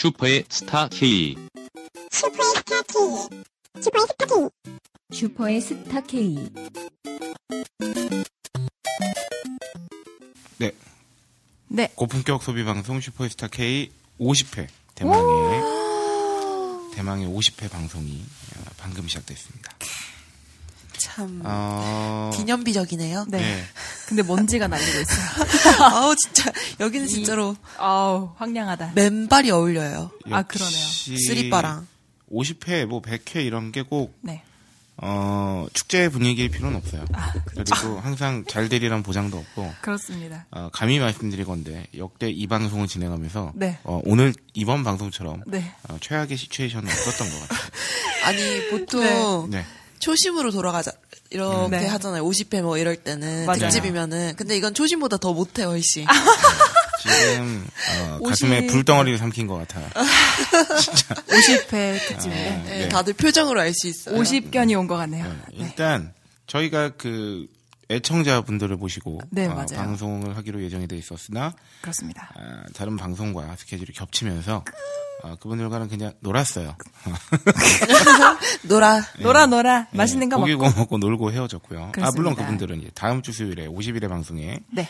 슈퍼의 스타 K. 슈퍼의 스타 K. 슈퍼의 스타 K. 슈퍼의 스타 K. 네. 네. 고품격 소비 방송 슈퍼스타 K 50회 대망의 대망의 50회 방송이 어, 방금 시작됐습니다. 참 어, 기념비적이네요. 네. 네. 근데 먼지가 날리고 있어요. 아우 진짜 여기는 진짜로 아우, 황량하다. 맨발이 어울려요. 아, 그러네요. 역시 쓰리빠랑. 50회 뭐 100회 이런 게꼭 네. 어, 축제 분위기일 필요는 없어요. 아, 그리고 항상 잘 되리란 보장도 없고 그렇습니다. 어, 감히 말씀드릴 건데 역대 이 방송을 진행하면서 네. 어, 오늘 이번 방송처럼 네. 어, 최악의 시츄에이션은 없었던 것 같아요. 아니 보통 네. 초심으로 돌아가자 이렇게 네. 하잖아요. 50회 뭐 이럴 때는 맞아요. 특집이면은 근데 이건 초심보다 더 못해 훨씬. 지금 어, 가슴에 50. 불덩어리를 삼킨 것 같아요. 50회 특집인데. 네, 네. 다들 표정으로 알 수 있어요. 50견이 온 것 같네요. 네, 네. 일단 저희가 그 애청자분들을 모시고 네, 어, 맞아요. 방송을 하기로 예정이 돼 있었으나 그렇습니다. 아, 다른 방송과 스케줄이 겹치면서 어, 그분들과는 그냥 놀았어요. 놀아. 놀아, 놀아. 맛있는 거 고기 먹고. 먹고 놀고 헤어졌고요. 아, 그렇습니다. 물론 그분들은 이제 다음 주 수요일에 50일의 방송에 네.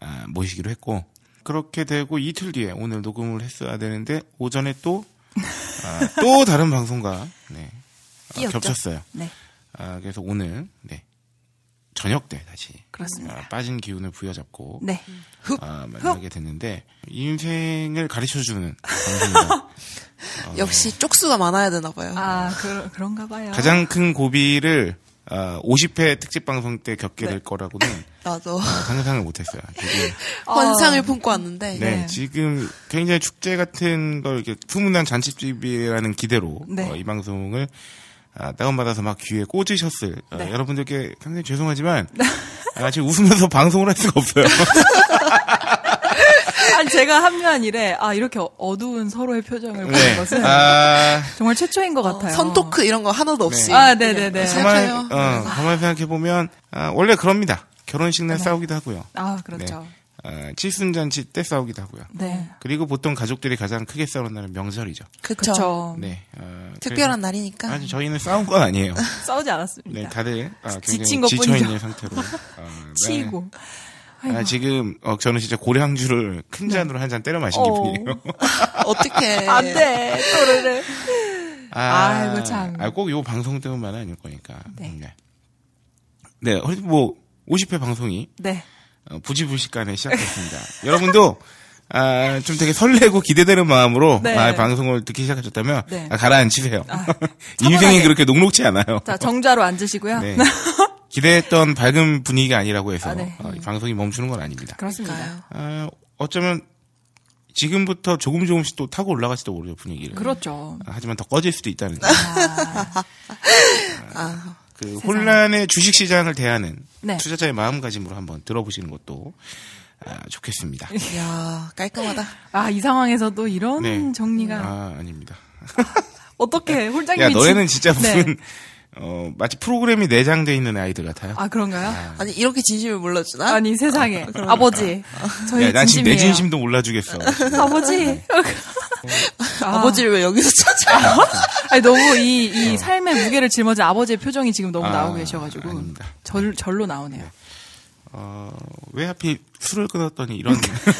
아, 모시기로 했고 그렇게 되고 이틀 뒤에 오늘 녹음을 했어야 되는데 오전에 또 아, 또 다른 방송과 네, 아, 끼었죠. 겹쳤어요. 네. 아, 그래서 오늘 네, 저녁 때 다시 그렇습니다. 아, 빠진 기운을 부여잡고 네. 아, 만나게 됐는데 인생을 가르쳐주는 방송이다. 역시 쪽수가 많아야 되나 봐요. 아, 그, 그런가 봐요. 가장 큰 고비를 아, 50회 특집 방송 때 겪게 네. 될 거라고는 나도 아, 상상을 못했어요. 환상을 품고 왔는데 네, 네. 지금 굉장히 축제 같은 걸 이렇게 푸문난 잔치집이라는 기대로 네. 어, 이 방송을 아, 다운받아서 막 귀에 꽂으셨을 어, 네. 여러분들께 굉장히 죄송하지만 아, 지금 웃으면서 방송을 할 수가 없어요. 아니, 제가 합류한 이래, 아, 이렇게 어- 어두운 서로의 표정을 보는 네. 것은 아, 정말 최초인 것 같아요. 선토크 이런 거 하나도 없이. 아, 네네네. 가만, 어, 가만히 생각해 보면 아, 원래 그럽니다. 결혼식 네. 날 싸우기도 하고요. 아, 그렇죠. 아, 칠순잔치 때 싸우기도 하고요. 네. 그리고 보통 가족들이 가장 크게 싸우는 날은 명절이죠. 그쵸. 그렇죠. 네. 어, 특별한 날이니까. 아주 저희는 싸운 건 아니에요. 싸우지 않았습니다. 네, 다들 아, 굉장히 지친 것뿐이죠. 지쳐 있는 상태로. 어, 네. 치이고. 아, 지금 어, 저는 진짜 고량주를 큰 잔으로 한잔 때려 마신 네. 어. 기분이에요. 어떻게 안 돼, 또르르. 아, 아이고, 참. 아, 꼭 요 방송 때문만은 아닐 거니까. 네. 네. 네, 어디 뭐 50회 방송이 네. 어, 부지불식간에 시작됐습니다. 여러분도 아, 좀 되게 설레고 기대되는 마음으로 네. 아, 방송을 듣기 시작하셨다면 네. 아, 가라앉히세요. 인생이 차분하게. 그렇게 녹록지 않아요. 자, 정자로 앉으시고요. 네. 기대했던 밝은 분위기가 아니라고 해서 아, 네. 어, 이 방송이 멈추는 건 아닙니다. 그렇습니다. 아, 어쩌면 지금부터 조금 조금씩 또 타고 올라갈지도 모르죠 분위기를. 그렇죠. 아, 하지만 더 꺼질 수도 있다는 점. 아, 그 혼란의 주식 시장을 대하는 네. 투자자의 마음가짐으로 한번 들어보시는 것도 아, 좋겠습니다. 이야, 깔끔하다. 아, 이 상황에서도 이런 네. 정리가. 아 아닙니다. 어떻게 홀장님이. 야 진- 너네는 진짜 무슨 네. 어, 마치 프로그램이 내장돼 있는 아이들 같아요. 아, 그런가요? 아 니, 이렇게 진심을 몰라주나? 아니, 세상에. 아 버지. 저희 야, 난 지금 내 진심이에요. 진심도 몰라주겠어. 아버지. 아. 버지를왜 여기서 찾아? 아. 아니, 너무 이, 이 어. 삶의 무게를 짊어진 아버지의 표정이 지금 너무 아, 나오고 계셔가지고. 아닙니다. 절, 절로 나오네요. 네. 어, 왜 하필 술을 끊었더니 이런. 그러니까.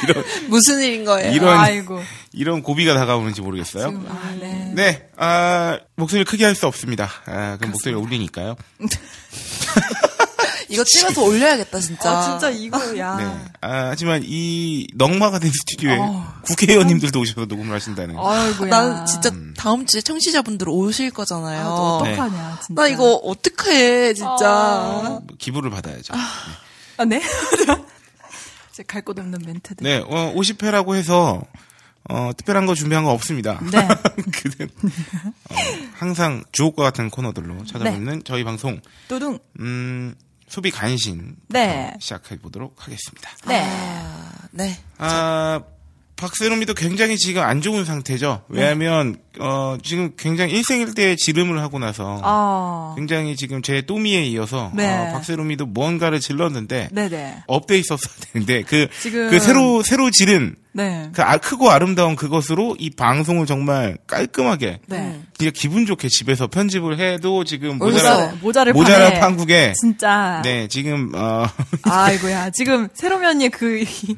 이런 무슨 일인 거예요? 이런, 아이고. 이런 고비가 다가오는지 모르겠어요. 지금, 아, 네. 네, 아, 목소리를 크게 할 수 없습니다. 아, 그럼 목소리가 울리니까요. 이거 찍어서 올려야겠다, 진짜. 아, 진짜 이거, 야. 네. 아, 하지만 이 넉마가 된 스튜디오에 어. 국회의원님들도 오셔서 녹음을 하신다는. 아이고야. 난 진짜 다음 주에 청취자분들 오실 거잖아요. 아, 너 네. 어떡하냐, 진짜. 나 이거 어떡해, 진짜. 아. 기부를 받아야죠. 아, 네? 이제 갈 곳 없는 멘트들. 네, 어, 50회라고 해서 어, 특별한 거 준비한 거 없습니다. 네. 그는 어, 항상 주옥과 같은 코너들로 찾아뵙는 저희 방송 뚜둥. 음, 소비 간신 네. 시작해 보도록 하겠습니다. 네. 아, 네. 아, 박세롬이도 굉장히 지금 안 좋은 상태죠. 왜냐하면 어, 지금 굉장히 일생일대의 지름을 하고 나서 아. 굉장히 지금 제 또미에 이어서 네. 어, 박세롬이도 뭔가를 질렀는데 네네. 업돼 있었어야 되는데 그, 지금- 그 새로 새로 지른 네. 그 아- 크고 아름다운 그것으로 이 방송을 정말 깔끔하게 네. 진짜 기분 좋게 집에서 편집을 해도 지금 모자라 써. 모자를 파네. 판국에 진짜. 네 지금 어 아이고야. 지금 새로미 언니의 그, 이,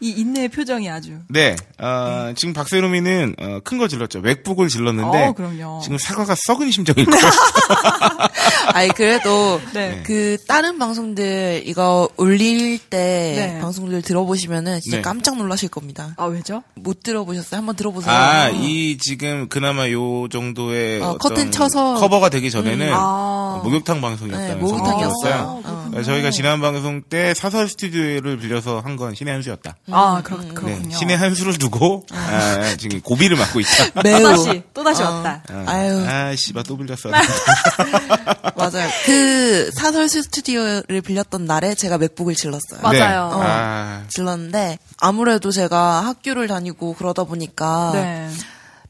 이 인내의 표정이 아주. 네, 어, 지금 박세롬이는 어, 큰 거 질렀죠. 맥북을 질렀는데 어, 그럼요. 지금 사과가 썩은 심정일 거예요. 아니 그래도 네. 그 다른 방송들 이거 올릴 때 네. 방송들 들어보시면은 진짜 네. 깜짝 놀라실 겁니다. 아, 왜죠? 못 들어보셨어요? 한번 들어보세요. 아, 이 지금 그나마 요 정도의 어, 어, 커튼 쳐서. 커버가 되기 전에는 아. 목욕탕 방송이었다는 네, 목욕탕이었어요. 그래서 저희가 지난 방송 때 사설 스튜디오를 빌려서 한 건 신의 한 수였다. 아, 그렇, 네, 그렇군요. 신의 한 수를 두고 아, 지금 고비를 맞고 있다. 매우 또다시, 또다시 어. 왔다. 아유 아, 씨발 또 빌렸어. 맞아요. 그 사설 스튜디오를 빌렸던 날에 제가 맥북을 질렀어요. 맞아요. 네. 어. 아, 질렀는데 아무래도 제가 학교를 다니고 그러다 보니까 네.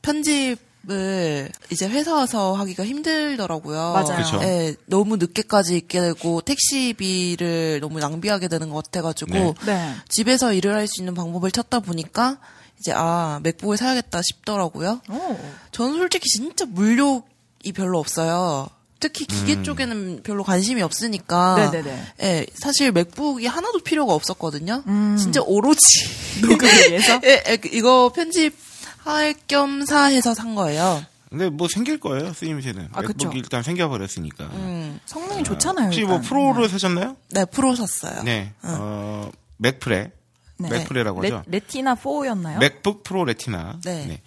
편집을 이제 회사 와서 하기가 힘들더라고요. 맞아요. 예, 너무 늦게까지 있게 되고 택시비를 너무 낭비하게 되는 것 같아가지고 네. 네. 집에서 일을 할 수 있는 방법을 찾다 보니까 이제 아 맥북을 사야겠다 싶더라고요. 오. 저는 솔직히 진짜 물욕이 별로 없어요. 특히 기계 음. 쪽에는 별로 관심이 없으니까. 네네네. 예, 사실 맥북이 하나도 필요가 없었거든요. 음. 진짜 오로지 녹음을 위해서? 예, 예, 이거 편집할 겸사 해서 산 거예요. 근데 뭐 생길 거예요, 쓰임새는. 아, 그쵸. 맥북이 일단 생겨버렸으니까. 음, 성능이 좋잖아요. 혹시 뭐 일단. 프로를 사셨나요? 네, 프로 샀어요. 네. 어, 맥프레. 네. 맥프레라고 레, 하죠. 레 티나 4였나요? 맥북 프로 레티나. 네.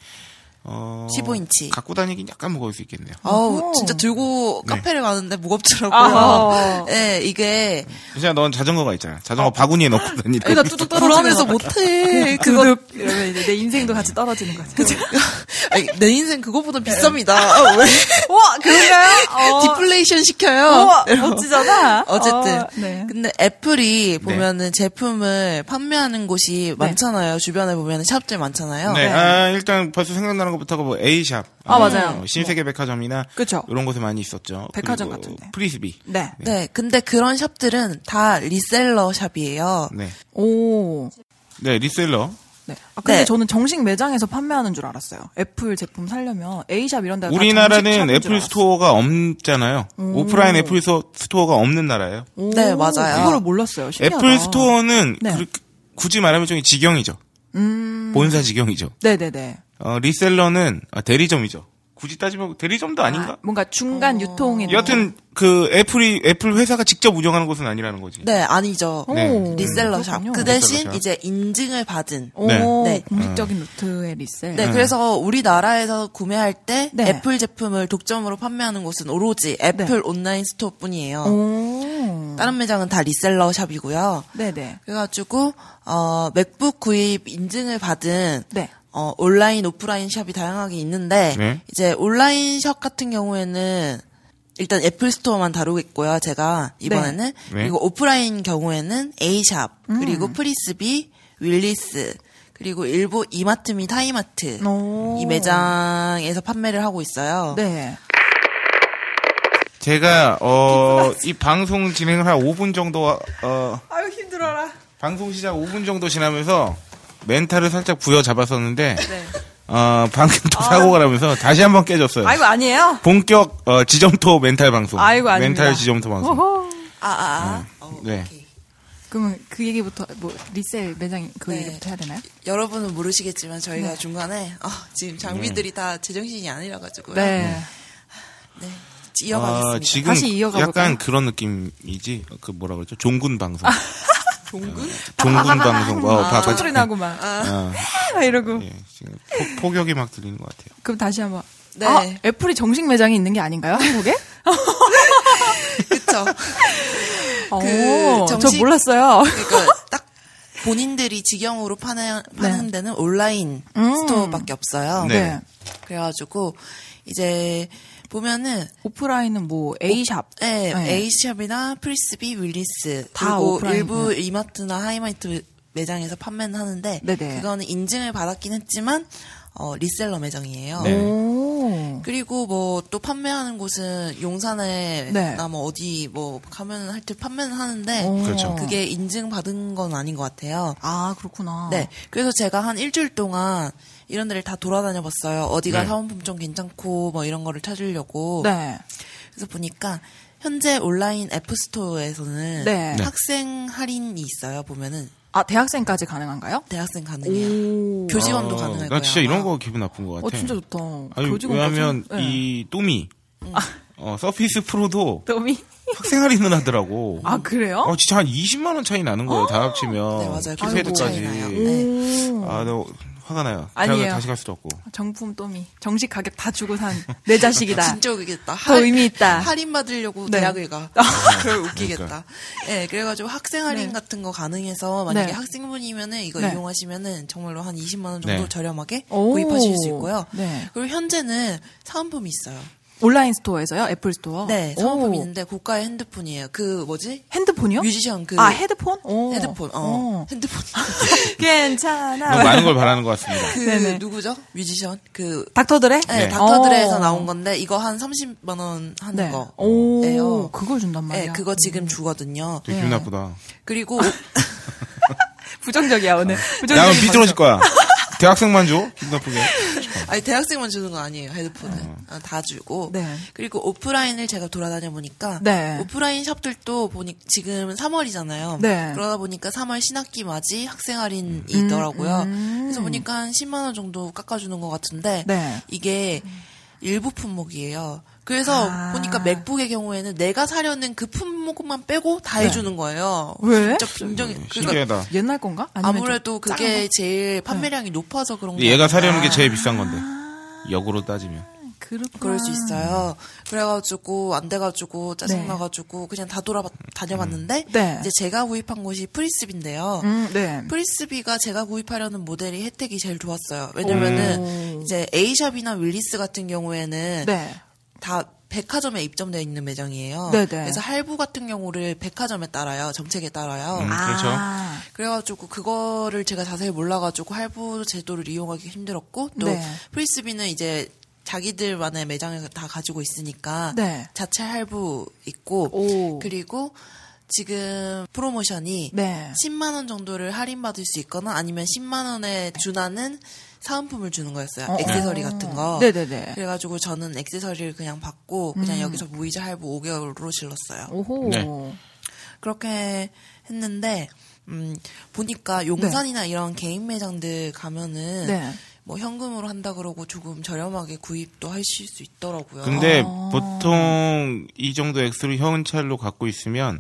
어, 15인치. 갖고 다니긴 약간 무거울 수 있겠네요. 어우, 어허. 진짜 들고 네. 카페를 가는데 무겁더라고요. 예, 이게 진짜 넌 자전거가 있잖아. 자전거 바구니에 넣고 다니는. 그러니까 뚝뚝 떨어지면서 못해. 그거 이러면 이제 내 인생도 같이 떨어지는 거죠. 아니, 내 인생 그거보다 비쌉니다. 아, 왜? 와 그런가요? 어. 디플레이션 시켜요. 우와, 멋지잖아. 어쨌든. 어, 네. 근데 애플이 보면은 제품을 판매하는 곳이 많잖아요. 주변에 보면은 샵들 많잖아요. 네. 네. 아, 일단 벌써 생각나는 것부터가 뭐 A샵. 아, 맞아요. 어, 신세계 백화점이나 그쵸. 이런 곳에 많이 있었죠. 백화점 같은데. 프리스비. 네. 네, 근데 그런 샵들은 다 reseller shop이에요. 네. 오. 네, reseller. 네. 아, 근데 네. 저는 정식 매장에서 판매하는 줄 알았어요. 애플 제품 살려면 A샵 이런 데가 우리나라는 애플. 스토어가 없잖아요. 오프라인 애플 스토- 스토어가 없는 나라예요. 오, 네, 맞아요. 이거를 몰랐어요. 신기하다. 애플 스토어는 네. 그렇게- 굳이 말하면 좀 직영이죠. 음. 본사 직영이죠. 네네네. 어, reseller는 아, 대리점이죠. 굳이 따지면 대리점도 아닌가? 아, 뭔가 중간 유통인. 여튼 그 애플이 애플 회사가 직접 운영하는 곳은 아니라는 거지. 네, 아니죠. 오, 네. reseller shop. 그렇군요. 그 대신 reseller shop. 이제 인증을 받은. 오, 네. 네. 공식적인 루트의 resell. 네, 그래서 우리나라에서 구매할 때 네. 애플 제품을 독점으로 판매하는 곳은 오로지 애플 온라인 스토어 뿐이에요. 오. 다른 매장은 다 reseller shop이고요. 네네. 그래가지고 어 맥북 구입 인증을 받은 네. 어 온라인 오프라인 샵이 다양하게 있는데 네. 이제 온라인 샵 같은 경우에는 일단 애플 스토어만 다루겠고요. 제가 이번에는 네. 그리고 오프라인 경우에는 A샵 그리고 음. 프리스비, 윌리스 그리고 일부 이마트 및 하이마트 오. 이 매장에서 판매를 하고 있어요. 네. 제가 어, 이 방송 진행을 한 5분 정도 어, 아유 힘들어라. 방송 시작 5분 정도 지나면서 멘탈을 살짝 부여 잡았었는데 네. 어, 방금 또 사고가 나면서 다시 한번 깨졌어요. 아이고 아니에요. 본격 어, 지점토 멘탈 방송. 아이고, 아닙니다. 멘탈 지점토 방송. 오호. 아, 아, 아. 어, 네. 오케이. 그러면 그 얘기부터 뭐 리셀 매장 그 네. 얘기부터 해야 되나요? 여러분은 모르시겠지만 저희가 네. 중간에 아, 지금 장비들이 다 제정신이 아니라 가지고요. 네. 네. 이어가겠습니다. 아, 지금 다시 이어가 약간 볼까요? 그런 느낌이지. 그 뭐라 그러죠? 종군 방송. 종군? 종군 방송. 어, 봐, 총 소리 나고 막, 어, 막 이러고. 예, 지금 폭, 폭격이 막 들리는 것 같아요. 그럼 다시 한번. 네. 아, 애플이 정식 매장이 있는 게 아닌가요? 한국에? 그쵸. 오, 그 정식- 저 몰랐어요. 그러니까 딱 본인들이 직영으로 파는, 파는 데는 온라인 네. 음. 스토어밖에 없어요. 네. 네. 그래가지고 이제 보면은 오프라인은 뭐 A샵. 네, 네. A샵이나 프리스비, 윌리스 다 그리고 오프라인, 일부 이마트나 하이마트 매장에서 판매는 하는데 네네. 그거는 인증을 받았긴 했지만 어, reseller 매장이에요. 네. 그리고 뭐 또 판매하는 곳은 용산에 네. 나뭐 어디 뭐 가면은 할때 판매는 하는데 오. 그렇죠. 그게 인증 받은 건 아닌 것 같아요. 아, 그렇구나. 네. 그래서 제가 한 일주일 동안 이런 데를 다 돌아다녀 봤어요. 어디가 네. 사은품 좀 괜찮고 뭐 이런 거를 찾으려고. 네. 그래서 보니까 현재 온라인 앱스토어에서는 네. 네. 학생 할인이 있어요. 보면은 아, 대학생까지 가능한가요? 대학생 가능해요. 오. 교직원도 어, 가능할 나 거예요. 진짜 이런. 거 기분 나쁜 것 같아. 어, 진짜 좋다. 아니? 왜냐면 네. 이 또미 음. 어, 서피스 프로도 도미? 학생 할인을 하더라고. 아, 그래요? 어, 진짜 한 20만 원 차이 나는 거예요. 다 합치면. 네, 맞아요. 그 나요. 네. 오. 아, 너 화가 나요. 아니에요. 다시 갈 수도 없고. 정품 또미. 정식 가격 다 주고 산 내 자식이다. 진짜 웃기겠다. 더 의미 있다. 할인 받으려고 네. 대학을 가. 그걸 웃기겠다. 그러니까. 네, 그래가지고 학생 할인 네. 같은 거 가능해서 만약에 네. 학생분이면은 이거 네. 이용하시면은 정말로 한 20만 원 정도 네. 저렴하게 오. 구입하실 수 있고요. 네. 그리고 현재는 사은품이 있어요. 온라인 스토어에서요? 애플 스토어? 네, 오. 사은품이 있는데 고가의 핸드폰이에요. 그 뭐지? 핸드폰이요? 뮤지션 그 아, 헤드폰? 오. 헤드폰. 어, 어. 핸드폰. 괜찮아. 너무 많은 걸 바라는 것 같습니다. 그 네네. 누구죠? 뮤지션 그 닥터들의? 네, 네. 닥터들에서 어. 나온 건데 이거 한 30만 원 하는 네. 거. 오, 예요. 그걸 준단 말이야. 네, 그거 지금 주거든요. 되게 기분 나쁘다. 그리고 부정적이야, 오늘. 야, 부정적인 그럼 삐뚤어질 거야. 대학생만 줘? 기분 나쁘게. 아니 대학생만 주는 거 아니에요 헤드폰은 아, 다 주고 네. 그리고 오프라인을 제가 돌아다녀 보니까 네. 오프라인 샵들도 보니 지금 3월이잖아요. 네. 그러다 보니까 3월 신학기 맞이 학생 할인이 있더라고요. 음. 그래서 보니까 한 10만 원 정도 깎아주는 것 같은데 네. 이게 일부 품목이에요. 그래서 아. 보니까 맥북의 경우에는 내가 사려는 그 품목만 빼고 다 네. 해주는 거예요. 왜? 진짜 굉장히 그러니까 신기하다. 옛날 건가? 아무래도 좀 그게 제일 판매량이 높아서 그런 거. 근데 얘가 사려는 게 제일 비싼 건데. 역으로 따지면. 거? 그렇구나. 그럴 수 있어요. 그래가지고 안 돼가지고 짜증나가지고 그냥 다 돌아 다녀봤는데 네. 이제 제가 구입한 곳이 프리스비인데요. 음, 네. 프리스비가 제가 구입하려는 모델이 혜택이 제일 좋았어요. 왜냐면은 오. 이제 A샵이나 윌리스 같은 경우에는 네. 다 백화점에 입점되어 있는 매장이에요. 네네. 그래서 할부 같은 경우를 백화점에 따라요. 정책에 따라요. 음, 그렇죠. 아, 그래가지고 그거를 제가 자세히 몰라가지고 할부 제도를 이용하기 힘들었고 또 네. 프리스비는 이제 자기들만의 매장을 다 가지고 있으니까 네. 자체 할부 있고 오. 그리고 지금 프로모션이 네. 10만 원 정도를 할인받을 수 있거나 아니면 10만 원에 준하는 사은품을 주는 거였어요. 어, 액세서리 어. 같은 거. 네네네. 그래가지고 저는 액세서리를 그냥 받고 그냥 음. 여기서 무이자 할부 5개월로 질렀어요. 오호. 네. 그렇게 했는데 음, 보니까 용산이나 이런 개인 매장들 가면은 네. 뭐 현금으로 한다 그러고 조금 저렴하게 구입도 하실 수 있더라고요. 근데 아. 보통 이 정도 액수를 현찰로 갖고 있으면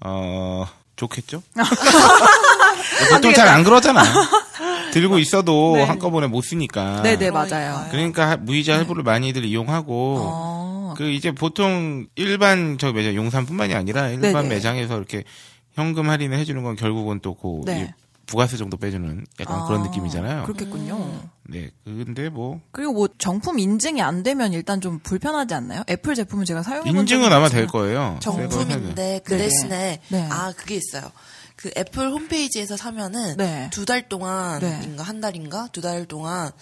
어 좋겠죠? 보통 잘 안 그러잖아. 들고 있어도 네. 한꺼번에 못 쓰니까. 네네, 그러니까요. 맞아요. 그러니까 무이자 할부를 많이들 이용하고 어. 그 이제 보통 일반 저 매장 용산뿐만이 아니라 일반 네네. 매장에서 이렇게 현금 할인을 해주는 건 결국은 또그 네. 부가세 정도 빼주는 약간 그런 아, 느낌이잖아요. 그렇겠군요. 네, 근데 뭐 그리고 뭐 정품 인증이 안 되면 일단 좀 불편하지 않나요? 애플 제품을 제가 사용해 본 인증은 아마 될 거예요. 정품인데 그 네네. 대신에 네. 아 그게 있어요. 그 애플 홈페이지에서 사면은 네. 두달 동안인가 네. 한 달인가 두 달 동안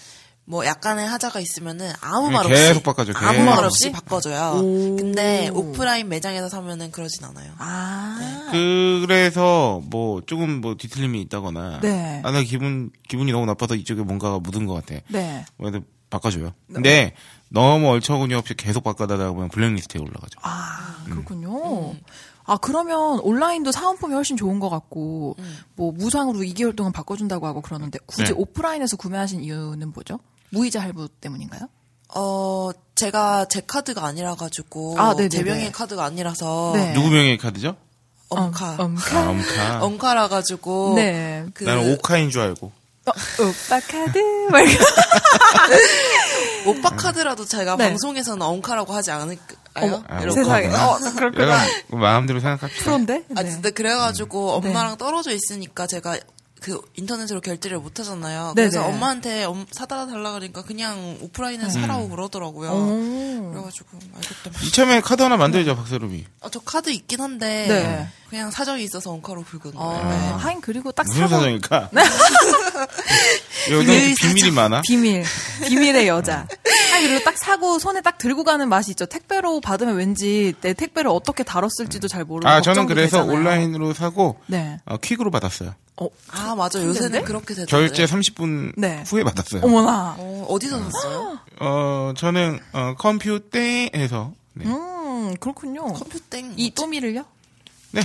뭐 약간의 하자가 있으면은 아무 네, 말 없이 계속 바꿔줘, 아무 계속. 말 없이 바꿔줘요. 오. 근데 오프라인 매장에서 사면은 그러진 않아요. 아. 그래서 뭐 조금 뭐 뒤틀림이 있다거나 네. 아나 기분 기분이 너무 나빠서 이쪽에 뭔가가 묻은 것 같아. 네. 그래도 바꿔줘요. 근데 너무 얼처구니 없이 계속 바꿔다가 보면 블랙리스트에 올라가죠. 아, 음. 그렇군요. 아, 그러면 온라인도 사은품이 훨씬 좋은 것 같고, 뭐, 무상으로 2개월 동안 바꿔준다고 하고 그러는데, 굳이 네. 오프라인에서 구매하신 이유는 뭐죠? 무이자 할부 때문인가요? 어 제가 제 카드가 아니라 가지고 아, 네네네. 제 명의 카드가 아니라서 네. 누구 명의 카드죠? 엄카 엄, 엄카. 아, 엄카. 엄카라 가지고 네. 그 나는 오카인 줄 알고. 어, 오빠 카드? 막 이렇게. 오빠 카드라도 제가 네. 방송에서는 엄카라고 하지 않을까요? 어머, 아, 이러고. 세상에. 오카구나. 어, 그렇구나. 마음대로 생각할게. 프로인데? 아, 네. 근데 그래가지고 네. 엄마랑 떨어져 있으니까 제가 그 인터넷으로 결제를 못 하잖아요. 네네. 그래서 엄마한테 엄- 사다 달라 그러니까 그냥 오프라인에서 사라고 그러더라고요. 오. 그래가지고 알겠다. 이참에 카드 하나 만들자, 박세롬이. 아, 저 카드 있긴 한데 네. 그냥 사정이 있어서 엄카로 긁은 어, 거예요. 네. 하인 그리고 딱 무슨 사고 사정일까? 여기 비밀 비밀이 많아? 비밀 비밀의 여자 아니, 그리고 딱 사고 손에 딱 들고 가는 맛이 있죠. 택배로 받으면 왠지 내 택배를 어떻게 다뤘을지도 잘 모르고. 아, 저는 그래서 되잖아요. 온라인으로 사고 네. 어, 퀵으로 받았어요. 어, 아 맞아 요새는 그렇게 되던데. 결제 30분 네. 후에 받았어요. 어머나. 어, 어디서 샀어요? 어, 저는 어, 컴퓨터에서 네. 음, 그렇군요. 컴퓨땡. 이 또미를요? 네.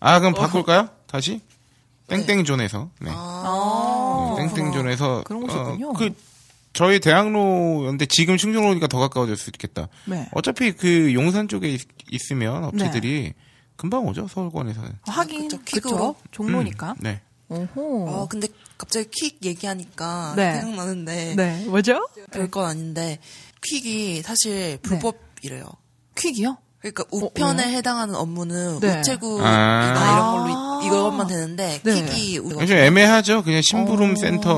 아, 그럼 바꿀까요? 다시? 땡땡존에서. 네. 아. 땡땡존에서 그런 곳이었군요. 어, 그 저희 대학로였는데 지금 충정로 오니까 더 가까워질 수 있겠다. 네. 어차피 그 용산 쪽에 있, 으면 업체들이 금방 오죠 서울권에서는. 하긴, 그쵸, 그쵸. 퀵으로. 종로니까. 네. 오호. 어 근데 갑자기 퀵 얘기하니까 네. 생각나는데 네, 뭐죠? 별건 아닌데 퀵이 사실 불법이래요. 퀵이요? 그러니까 우편에 해당하는 업무는 어, 네. 우체국이나 아. 이런 걸로 이- 이것만 되는데 네. 퀵이 좀 애매하죠. 그냥 심부름 어. 센터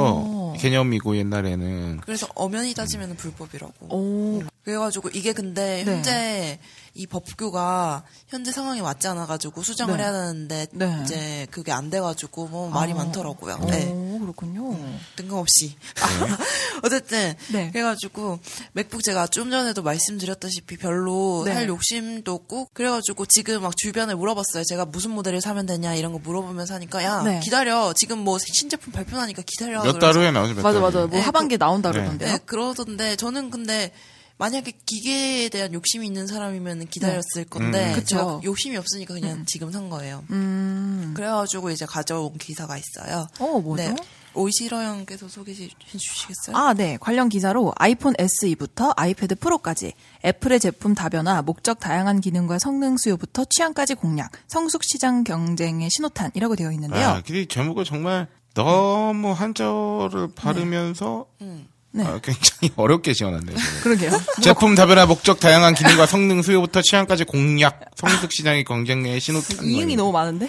개념이고 옛날에는. 그래서 엄연히 따지면 불법이라고. 오. 그래가지고 이게 근데 네. 현재 이 법규가 현재 상황에 맞지 않아가지고 수정을 네. 해야 되는데 네. 이제 그게 안 돼가지고 뭐 말이 아. 많더라고요. 오, 네. 그렇군요. 뜬금없이. 어쨌든 네. 그래가지고 맥북 제가 좀 전에도 말씀드렸다시피 별로 네. 살 욕심도 없고 그래가지고 지금 막 주변에 물어봤어요. 제가 무슨 모델을 사면 되냐 이런 거 물어보면서 하니까 야 네. 기다려 지금 뭐 신제품 발표나니까 기다려. 몇 달 후에 나오죠. 몇 맞아, 달 맞아. 뭐 네, 하반기에 나온다 네. 그러던데요. 네, 그러던데 저는 근데 만약에 기계에 대한 욕심이 있는 사람이면 기다렸을 건데 음. 제가 욕심이 없으니까 그냥 지금 산 거예요. 음. 그래가지고 이제 가져온 기사가 있어요. 어, 뭐죠? 네. 오이시러 형께서 소개해 주시겠어요? 아, 네. 관련 기사로 아이폰 SE부터 아이패드 프로까지 애플의 제품 다변화, 목적 다양한 기능과 성능 수요부터 취향까지 공략, 성숙 시장 경쟁의 신호탄이라고 되어 있는데요. 아, 근데 이 제목을 정말 너무 한자어를 바르면서 네. 아, 굉장히 어렵게. 저는. 그러게요. 제품 다변화 목적 다양한 기능과 성능 수요부터 취향까지 공략 성숙 시장의 경쟁의 신호탄. 이응이 너무 많은데?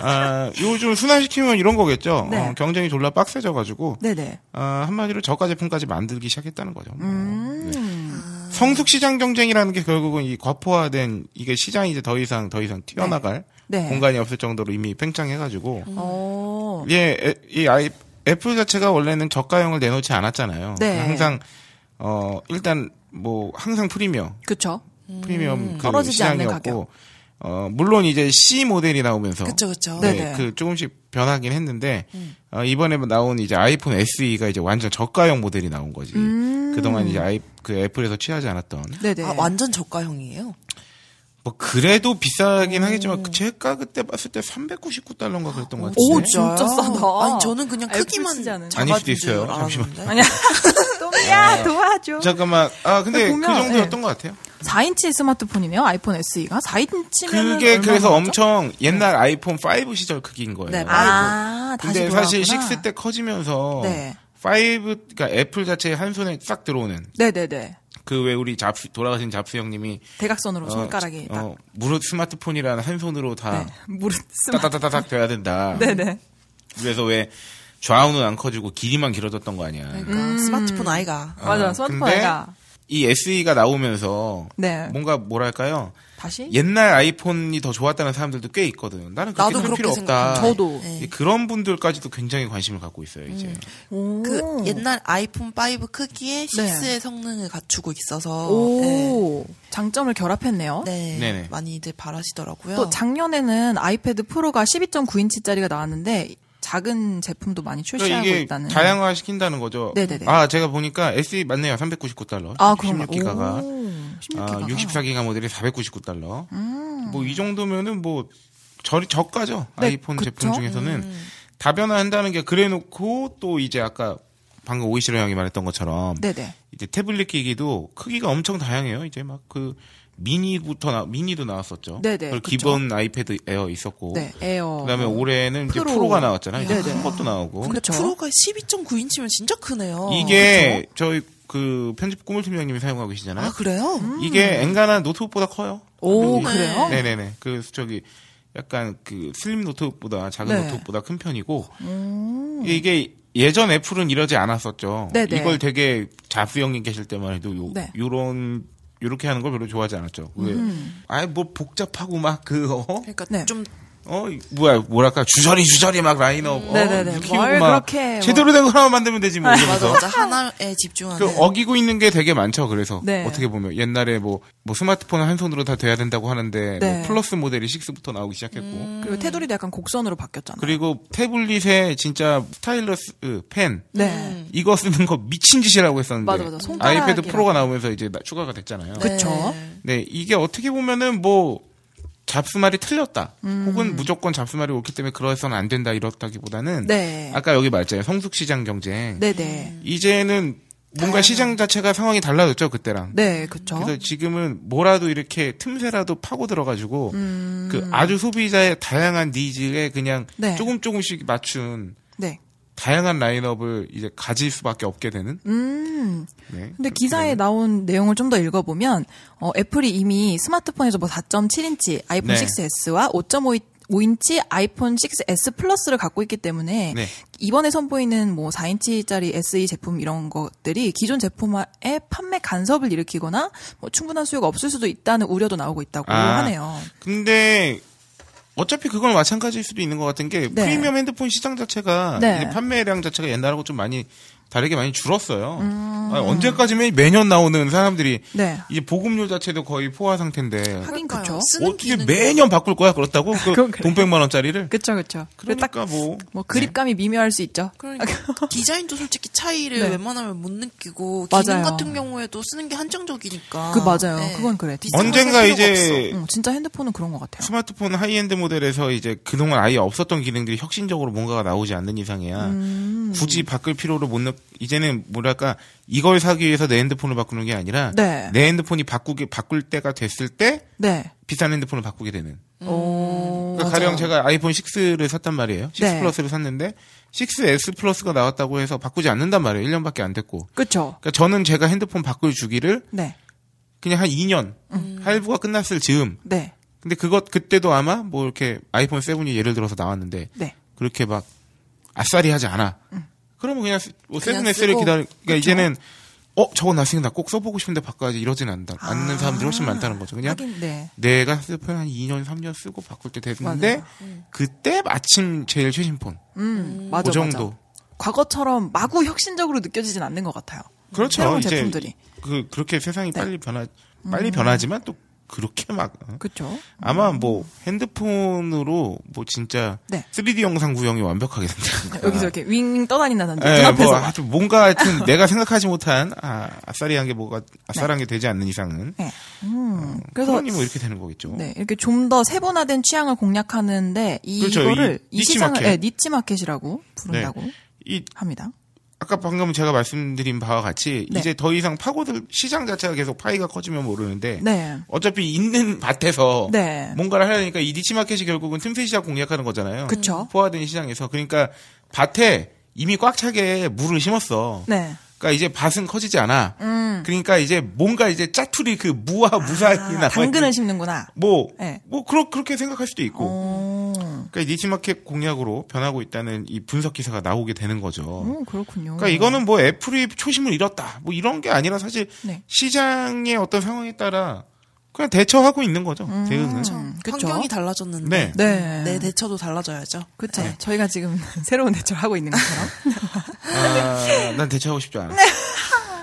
아, 요즘 순환시키면 이런 거겠죠. 네. 어, 경쟁이 졸라 빡세져 가지고 네네. 아, 한마디로 저가 제품까지 만들기 시작했다는 거죠. 뭐. 음. 네. 성숙 시장 경쟁이라는 게 결국은 이 과포화된 이게 시장이 이제 더 이상 더 이상 튀어나갈 네. 공간이 없을 정도로 이미 팽창해가지고 어. 예, 애- 이 아이 애플 자체가 원래는 저가형을 내놓지 않았잖아요. 네. 항상 어 일단 뭐 항상 프리미엄 그쵸. 프리미엄 그 떨어지지 시장이었고 어 물론 이제 C 모델이 나오면서 그쵸, 그쵸. 네, 네네. 그 조금씩 변하긴 했는데 어, 이번에 나온 이제 아이폰 SE가 이제 완전 저가형 모델이 나온 거지. 음. 그동안 이제 아이 그 애플에서 취하지 않았던 네네. 아, 완전 저가형이에요? 뭐 그래도 비싸긴 하겠지만 그 제가 그때 봤을 때 399달러인가 그랬던 것 같은데. 오, 진짜 싸다. 아니, 저는 그냥 크기만. 아닐 수도 있어요. 알았는데. 아니야. 똥이야, 도와줘. 잠깐만. 아 근데 그 보면, 정도였던 것 같아요. 4인치 스마트폰이네요, 아이폰 SE가. 4인치면. 그게 그래서 엄청 옛날 아이폰 5 시절 크기인 거예요. 네, 아, 다시 근데 사실 돌아왔구나. 6때 커지면서 네. 5 그러니까 애플 자체 한 손에 싹 들어오는 네네네. 그 왜 우리 잡스 돌아가신 잡스 형님이 대각선으로 어, 손가락이 딱. 어, 무릇 스마트폰이라는 한 손으로 다 네. 무릇 스마 따다다다닥 돼야 된다. 네네. 그래서 왜 좌우는 안 커지고 길이만 길어졌던 거 아니야. 그러니까 스마트폰 아이가. 맞아, 어, 스마트폰이가. 이 SE가 나오면서 네. 뭔가 뭐랄까요? 다시? 옛날 아이폰이 더 좋았다는 사람들도 꽤 있거든. 나는 그렇게 나도 살 그렇게 필요 없다. 생각해. 저도. 네. 그런 분들까지도 굉장히 관심을 갖고 있어요, 이제. 오. 그 옛날 아이폰 5 크기의 네. 6의 성능을 갖추고 있어서 오. 장점을 결합했네요. 네, 네. 네네. 많이들 바라시더라고요. 또 작년에는 아이패드 프로가 12.9인치짜리가 나왔는데 작은 제품도 많이 그러니까 출시하고 이게 있다는. 다양화 시킨다는 거죠. 네네네. 아, 제가 보니까 SE 맞네요. 399달러. 아, 그런가? 16기가가. 오, 16기가가. 아, 64기가 모델이 499달러. 음. 뭐이 정도면은 뭐 저, 저가죠. 네, 아이폰 그쵸? 제품 중에서는 다변화한다는 게 그래놓고 또 이제 아까 방금 오이시러 형이 말했던 것처럼 네네. 이제 태블릿 기기도 크기가 엄청 다양해요. 이제 막 그 미니부터 나, 미니도 나왔었죠. 네네, 그리고 그쵸. 기본 아이패드 에어 있었고. 네, 에어. 그다음에 올해는 이제 프로. 프로가 나왔잖아요. 이제 네네. 큰 것도 나오고. 근데 그쵸. 프로가 12.9인치면 진짜 크네요. 이게 저희 그 편집 꾸물 팀장님이 사용하고 계시잖아요. 아 그래요? 이게 엔간한 노트북보다 커요. 오, 이- 그래요? 네네네. 그 저기 약간 그 슬림 노트북보다 작은 네. 노트북보다 큰 편이고 이게 예전 애플은 이러지 않았었죠. 네네. 이걸 되게 잡스 형님 계실 때만 해도 요, 네. 요런 요렇게 하는 걸 별로 좋아하지 않았죠. 왜? 아예 뭐 복잡하고 막그 어? 그러니까 네. 좀 어 뭐야 뭐랄까 주저리 주저리 막 라인업 어, 네네네. 키우고 뭘막 그렇게 뭐- 제대로 된 거 하나만 만들면 되지 뭐 맞아, 이러면서 맞아. 하나에 집중하는. 그 어기고 있는 게 되게 많죠. 그래서 네. 어떻게 보면 옛날에 뭐, 뭐 스마트폰은 한 손으로 다 돼야 된다고 하는데 네. 뭐 플러스 모델이 6부터 나오기 시작했고 음. 그리고 테두리도 약간 곡선으로 바뀌었잖아요. 그리고 태블릿에 진짜 stylus 그펜 네. 이거 쓰는 거 미친 짓이라고 했었는데 맞아, 맞아. 손가락이랑. 아이패드 프로가 나오면서 이제 나- 추가가 됐잖아요. 그쵸. 네, 이게 어떻게 보면은 뭐 잡스말이 틀렸다. 음. 혹은 무조건 잡스말이 옳기 때문에 그러해서는 안 된다 이렇다기보다는 네. 아까 여기 말했잖아요. 성숙 시장 경쟁. 네네. 이제는 뭔가 시장 자체가 상황이 달라졌죠, 그때랑. 네, 그쵸. 그래서 지금은 뭐라도 이렇게 틈새라도 파고 들어가지고 음. 그 아주 소비자의 다양한 니즈에 그냥 네. 조금 조금씩 맞춘 네. 다양한 라인업을 이제 가질 수밖에 없게 되는. 음. 네. 근데 기사에 나온 내용을 좀 더 읽어보면 어, 애플이 이미 스마트폰에서 뭐 4.7인치 아이폰 네. 6s와 5.5인치 아이폰 6s 플러스를 갖고 있기 때문에 네. 이번에 선보이는 뭐 4인치짜리 SE 제품 이런 것들이 기존 제품의 판매 간섭을 일으키거나 뭐 충분한 수요가 없을 수도 있다는 우려도 나오고 있다고 아. 하네요. 근데 어차피 그건 마찬가지일 수도 있는 것 같은 게 네. 프리미엄 핸드폰 시장 자체가 네. 판매량 자체가 옛날하고 좀 많이 다르게 많이 줄었어요. 음. 아니, 언제까지면 매년 나오는 사람들이 네. 이제 보급률 자체도 거의 포화 상태인데 하긴. 쓰는 어떻게 매년 바꿀 거야 그렇다고 그. 돈 100만 원짜리를. 그리고 딱, 그러니까 뭐 뭐, 그립감이 미묘할 수 있죠. 그러니까 디자인도 솔직히 차이를 네. 웬만하면 못 느끼고 맞아요. 기능 같은 경우에도 쓰는 게 한정적이니까. 그 맞아요. 네. 그건 그래. 언젠가 이제 어, 진짜 핸드폰은 그런 것 같아요. 스마트폰 하이엔드 모델에서 이제 그동안 아예 없었던 기능들이 혁신적으로 뭔가가 나오지 않는 이상이야 음. 굳이 바꿀 필요를 못 느, 이제는 뭐랄까 이걸 사기 위해서 내 핸드폰을 바꾸는 게 아니라 네. 내 핸드폰이 바꾸기 바꿀 때가 됐을 때 네. 비싼 핸드폰을 바꾸게 되는. 오. 그러니까 가령 제가 아이폰 6를 샀단 말이에요. 6 네. 플러스를 샀는데 6S 플러스가 나왔다고 해서 바꾸지 않는단 말이에요. 1년밖에 안 됐고. 그쵸. 그러니까 저는 제가 핸드폰 바꿀 주기를 네. 그냥 한 2년 음. 할부가 끝났을 즈음. 네. 근데 그것 그때도 아마 뭐 이렇게 아이폰 7이 예를 들어서 나왔는데 네. 그렇게 막 아싸리 하지 않아. 그러면 그냥 뭐 그냥 7S를 쓰고. 기다리. 그러니까 이제는 어 저거 나꼭 써보고 싶은데 바꿔야지 이러진 않다. 않는 사람들이 훨씬 많다는 거죠. 그냥 하긴, 네. 내가 휴대폰 한 2년 3년 쓰고 바꿀 때 됐는데 그때 마침 제일 최신 폰. 음, 맞아, 그 정도. 맞아. 과거처럼 마구 혁신적으로 느껴지진 않는 것 같아요. 그렇죠. 새로운 제품들이. 그 그렇게 세상이 네. 빨리 변하 빨리 변하지만 또 그렇게 막 어. 그쵸. 아마 뭐 핸드폰으로 뭐 진짜 네. 3D 영상 구형이 완벽하게 된다. 여기서 이렇게 윙 떠다닌다든지. 예, 눈앞에서. 뭐 막. 하여튼 뭔가 하여튼 내가 생각하지 못한 아, 아싸리한 게 뭐가 아싸리한 게 되지 않는 이상은 네. 음, 그래서 그러니 뭐 이렇게 되는 거겠죠. 네, 이렇게 좀 더 세분화된 취향을 공략하는데 이- 그렇죠. 이거를 이 이, niche 시장을 마켓. 네, niche market이라고 부른다고 이 합니다. 아까 방금 제가 말씀드린 바와 같이 네. 이제 더 이상 파고들 시장 자체가 계속 파이가 커지면 모르는데 네. 어차피 있는 밭에서 네. 뭔가를 하려니까 이 niche market이 결국은 틈새 시장 공략하는 거잖아요. 그쵸. 포화된 시장에서 그러니까 밭에 이미 꽉 차게 물을 심었어. 네. 그러니까 이제 밭은 커지지 않아. 음. 그러니까 이제 뭔가 이제 짜투리 그 무와 무사히 아, 당근을 심는구나. 뭐, 네. 뭐, 그렇, 그렇게 생각할 수도 있고. 오, 그러니까 이 니치마켓 공략으로 변하고 있다는 이 분석 기사가 나오게 되는 거죠. 오, 그렇군요. 그러니까 이거는 뭐 애플이 초심을 잃었다. 뭐 이런 게 아니라 사실 네. 시장의 어떤 상황에 따라 그냥 대처하고 있는 거죠. 대응은. 음, 그쵸. 환경이 달라졌는데 네. 네. 내 대처도 달라져야죠. 그쵸. 저희가 지금 새로운 대처를 하고 있는 것처럼. 아, 난 대처하고 싶지 않아.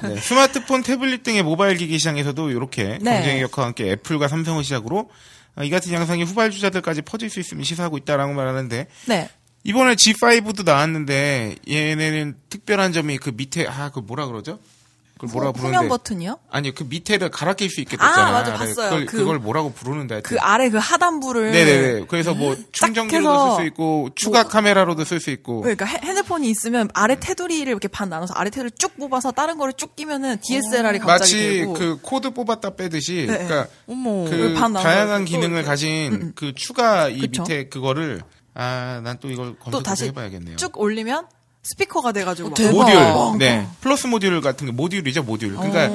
네, 스마트폰, 태블릿 등의 모바일 기기 시장에서도 이렇게 네. 경쟁의 격화와 함께 애플과 삼성을 시작으로 아, 이 같은 양상이 후발주자들까지 퍼질 수 있음을 시사하고 있다라고 말하는데 네. 이번에 G5도 나왔는데 얘네는 특별한 점이 그 밑에 아 그 뭐라 그러죠? 그걸 뭐라 후면 부르는데 버튼이요? 아니 그 밑에를 갈아 낄 수 있게 아, 됐잖아. 맞아, 네, 봤어요. 그걸, 그- 그걸 뭐라고 부르는데 하여튼. 그 아래 그 하단부를. 네네네. 그래서 뭐짝 충전기로도 쓸 수 있고 추가 카메라로도 쓸 수 있고. 그러니까 핸- 핸드폰이 있으면 아래 테두리를 이렇게 반 나눠서 아래 테두리 쭉 뽑아서 다른 거를 쭉 끼면은 DSLR이 갑자기 마치 되고. 그 코드 뽑았다 빼듯이 네, 그러니까 어머. 그 다양한 또 기능을 이렇게. 가진 그 추가 이 그쵸. 밑에 그거를 아 난 또 이걸 또 검색해서 해봐야겠네요. 쭉 올리면 스피커가 돼가지고 막 대박. 모듈, 뻥, 네 플러스 모듈 같은 게 모듈이죠 모듈. 그러니까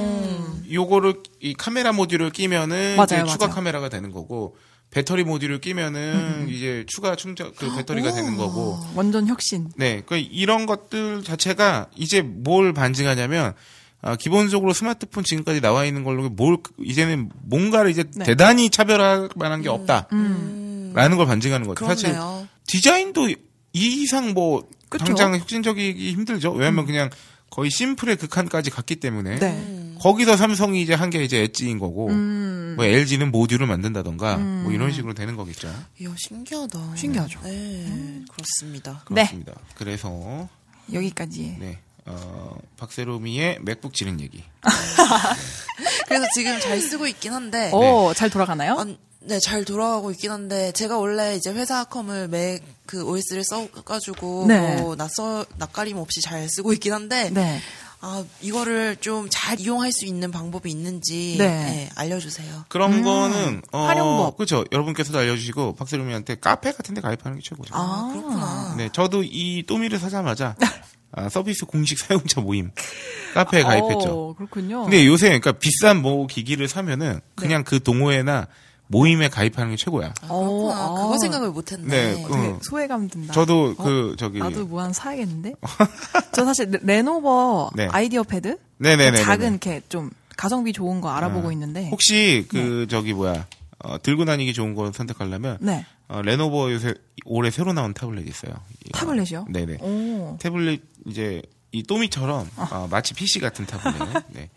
요거를 이 카메라 모듈을 끼면은 맞아요, 이제 추가 맞아요. 카메라가 되는 거고 배터리 모듈을 끼면은 이제 추가 충전 그 배터리가 되는 거고. 완전 혁신. 네, 그 이런 것들 자체가 이제 뭘 반증하냐면 아, 기본적으로 스마트폰 지금까지 나와 있는 걸로 뭘 이제는 뭔가를 이제 네. 대단히 차별할 만한 게 없다. 음. 라는 걸 반증하는 것 같아요. 사실 그렇네요. 디자인도 이 이상 뭐 그쵸. 당장 혁신적이기 힘들죠. 왜냐하면 그냥 거의 심플의 극한까지 갔기 때문에 네. 거기서 삼성이 이제 한 게 이제 엣지인 거고 음. 뭐 LG는 모듈을 만든다던가 뭐 이런 식으로 되는 거겠죠. 이야, 신기하다. 신기하죠. 네, 그렇습니다. 네. 그렇습니다. 그래서 여기까지. 네. 어, 박세롬이의 맥북 지른 얘기. 그래서 지금 잘 쓰고 있긴 한데, 오, 잘 돌아가나요? 아, 네, 잘 돌아가고 있긴 한데, 제가 원래 이제 회사 컴을 맥, 그 OS를 써가지고, 네. 뭐, 낯서, 낯가림 없이 잘 쓰고 있긴 한데, 네. 아, 이거를 좀 잘 이용할 수 있는 방법이 있는지, 네. 네, 알려주세요. 그런 거는 어, 활용법. 그렇죠. 여러분께서도 알려주시고 박세롬이한테 카페 같은데 가입하는 게 최고죠. 아, 그렇구나. 네, 저도 이 또미를 사자마자 아, 서비스 공식 사용자 모임 카페에 가입했죠. 어, 그렇군요. 근데 요새 그러니까 비싼 뭐 기기를 사면은 그냥 그 동호회나 모임에 가입하는 게 최고야. 아, 그렇구나. 어, 그거 아. 생각을 못했네. 네, 어. 소외감 든다. 저도 어? 그 저기 나도 뭐 하나 사야겠는데? 저 사실 레- 레노버 네. IdeaPad? 네네네. 작은 이렇게 좀 가성비 좋은 거 알아보고 아, 있는데. 혹시 그 저기 뭐야 어, 들고 다니기 좋은 거 선택하려면 네. 어, 레노버 요새 올해 새로 나온 타블렛 있어요. 타블렛이요? 네네. 오. 태블릿 이제 이 또미처럼 어, 마치 PC 같은 타블렛. 네.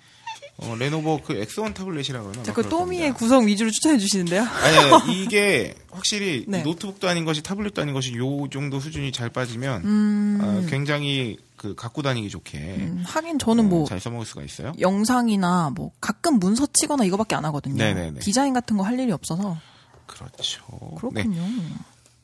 어, 레노버 그 X1 타블렛이라고 그러나? 자꾸 막 그럴 또미의. 구성 위주로 추천해 주시는데요? 아니, 이게 확실히 네. 이 노트북도 아닌 것이 타블렛도 아닌 것이 요 정도 수준이 잘 빠지면 음, 어, 굉장히 그 갖고 다니기 좋게 음, 하긴 저는 뭐 어, 잘 써먹을 수가 있어요. 영상이나 뭐 가끔 문서 치거나 이거밖에 안 하거든요. 네네네. 디자인 같은 거 할 일이 없어서. 그렇죠. 네. 그렇군요.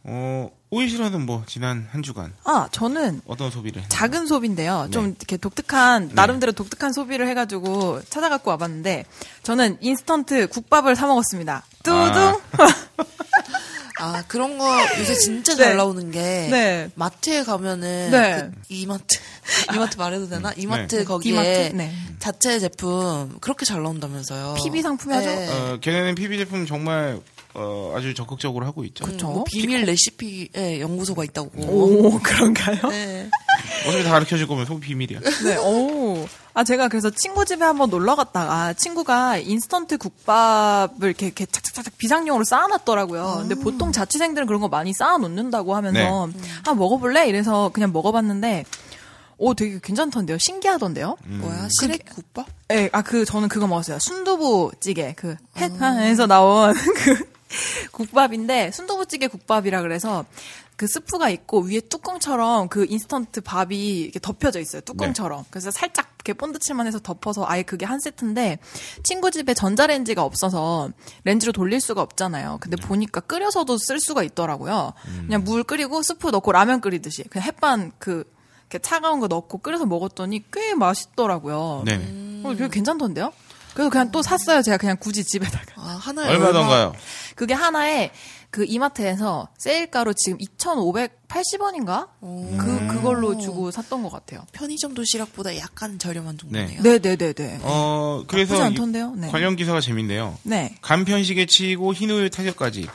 어, 오이시로는 뭐 지난 한 주간 아, 저는 어떤 소비를 했나요? 작은 소비인데요. 좀 네. 이렇게 독특한 나름대로 독특한 소비를 해가지고 찾아갖고 와봤는데 저는 인스턴트 국밥을 사 먹었습니다. 뚜둥. 아, 그런 거 요새 진짜 네. 잘 나오는 게, 네. 마트에 가면은, 네. 그 이마트, 이마트 말해도 되나? 이마트 네. 거기에 디마트? 네. 자체 제품 그렇게 잘 나온다면서요. PB 상품이? 네. 어, 걔네는 PB 제품 정말 어, 아주 적극적으로 하고 있죠. 뭐 비밀 레시피의 연구소가 있다고. 오, 그런가요? 네. 어차피 다 가르쳐 줄 거면 소비 비밀이야. 네, 오. 아, 제가 그래서 친구 집에 한번 놀러 갔다가 친구가 인스턴트 국밥을 이렇게, 이렇게 착착착착 비상용으로 쌓아놨더라고요. 근데 보통 자취생들은 그런 거 많이 쌓아놓는다고 하면서 아, 먹어볼래? 이래서 그냥 먹어봤는데 오, 되게 괜찮던데요? 신기하던데요? 뭐야? 시래기 국밥? 예, 아, 그, 저는 그거 먹었어요. 순두부 찌개. 그, 햇반에서 나온 그 국밥인데, 순두부찌개 국밥이라 그래서, 그 스프가 있고, 위에 뚜껑처럼 그 인스턴트 밥이 이렇게 덮여져 있어요. 뚜껑처럼. 그래서 살짝 이렇게 본드칠만 해서 덮어서 아예 그게 한 세트인데, 친구 집에 전자레인지가 없어서 렌지로 돌릴 수가 없잖아요. 근데 보니까 끓여서도 쓸 수가 있더라고요. 그냥 물 끓이고 스프 넣고 라면 끓이듯이. 그냥 햇반 그, 이렇게 차가운 거 넣고 끓여서 먹었더니 꽤 맛있더라고요. 네. 어, 되게 괜찮던데요? 그래서 그냥 또 샀어요. 제가 그냥 굳이 집에다가. 아, 하나에 얼마던가요? 그게 하나에 그 이마트에서 세일가로 지금 2,580원인가? 그, 그걸로 주고 샀던 것 같아요. 편의점 도시락보다 약간 저렴한 정도네요. 네 네 네 네. 어, 그래서 나쁘지 이 않던데요? 네. 관련 기사가 재밌네요. 네. 간편식에 치이고 흰우유 타격까지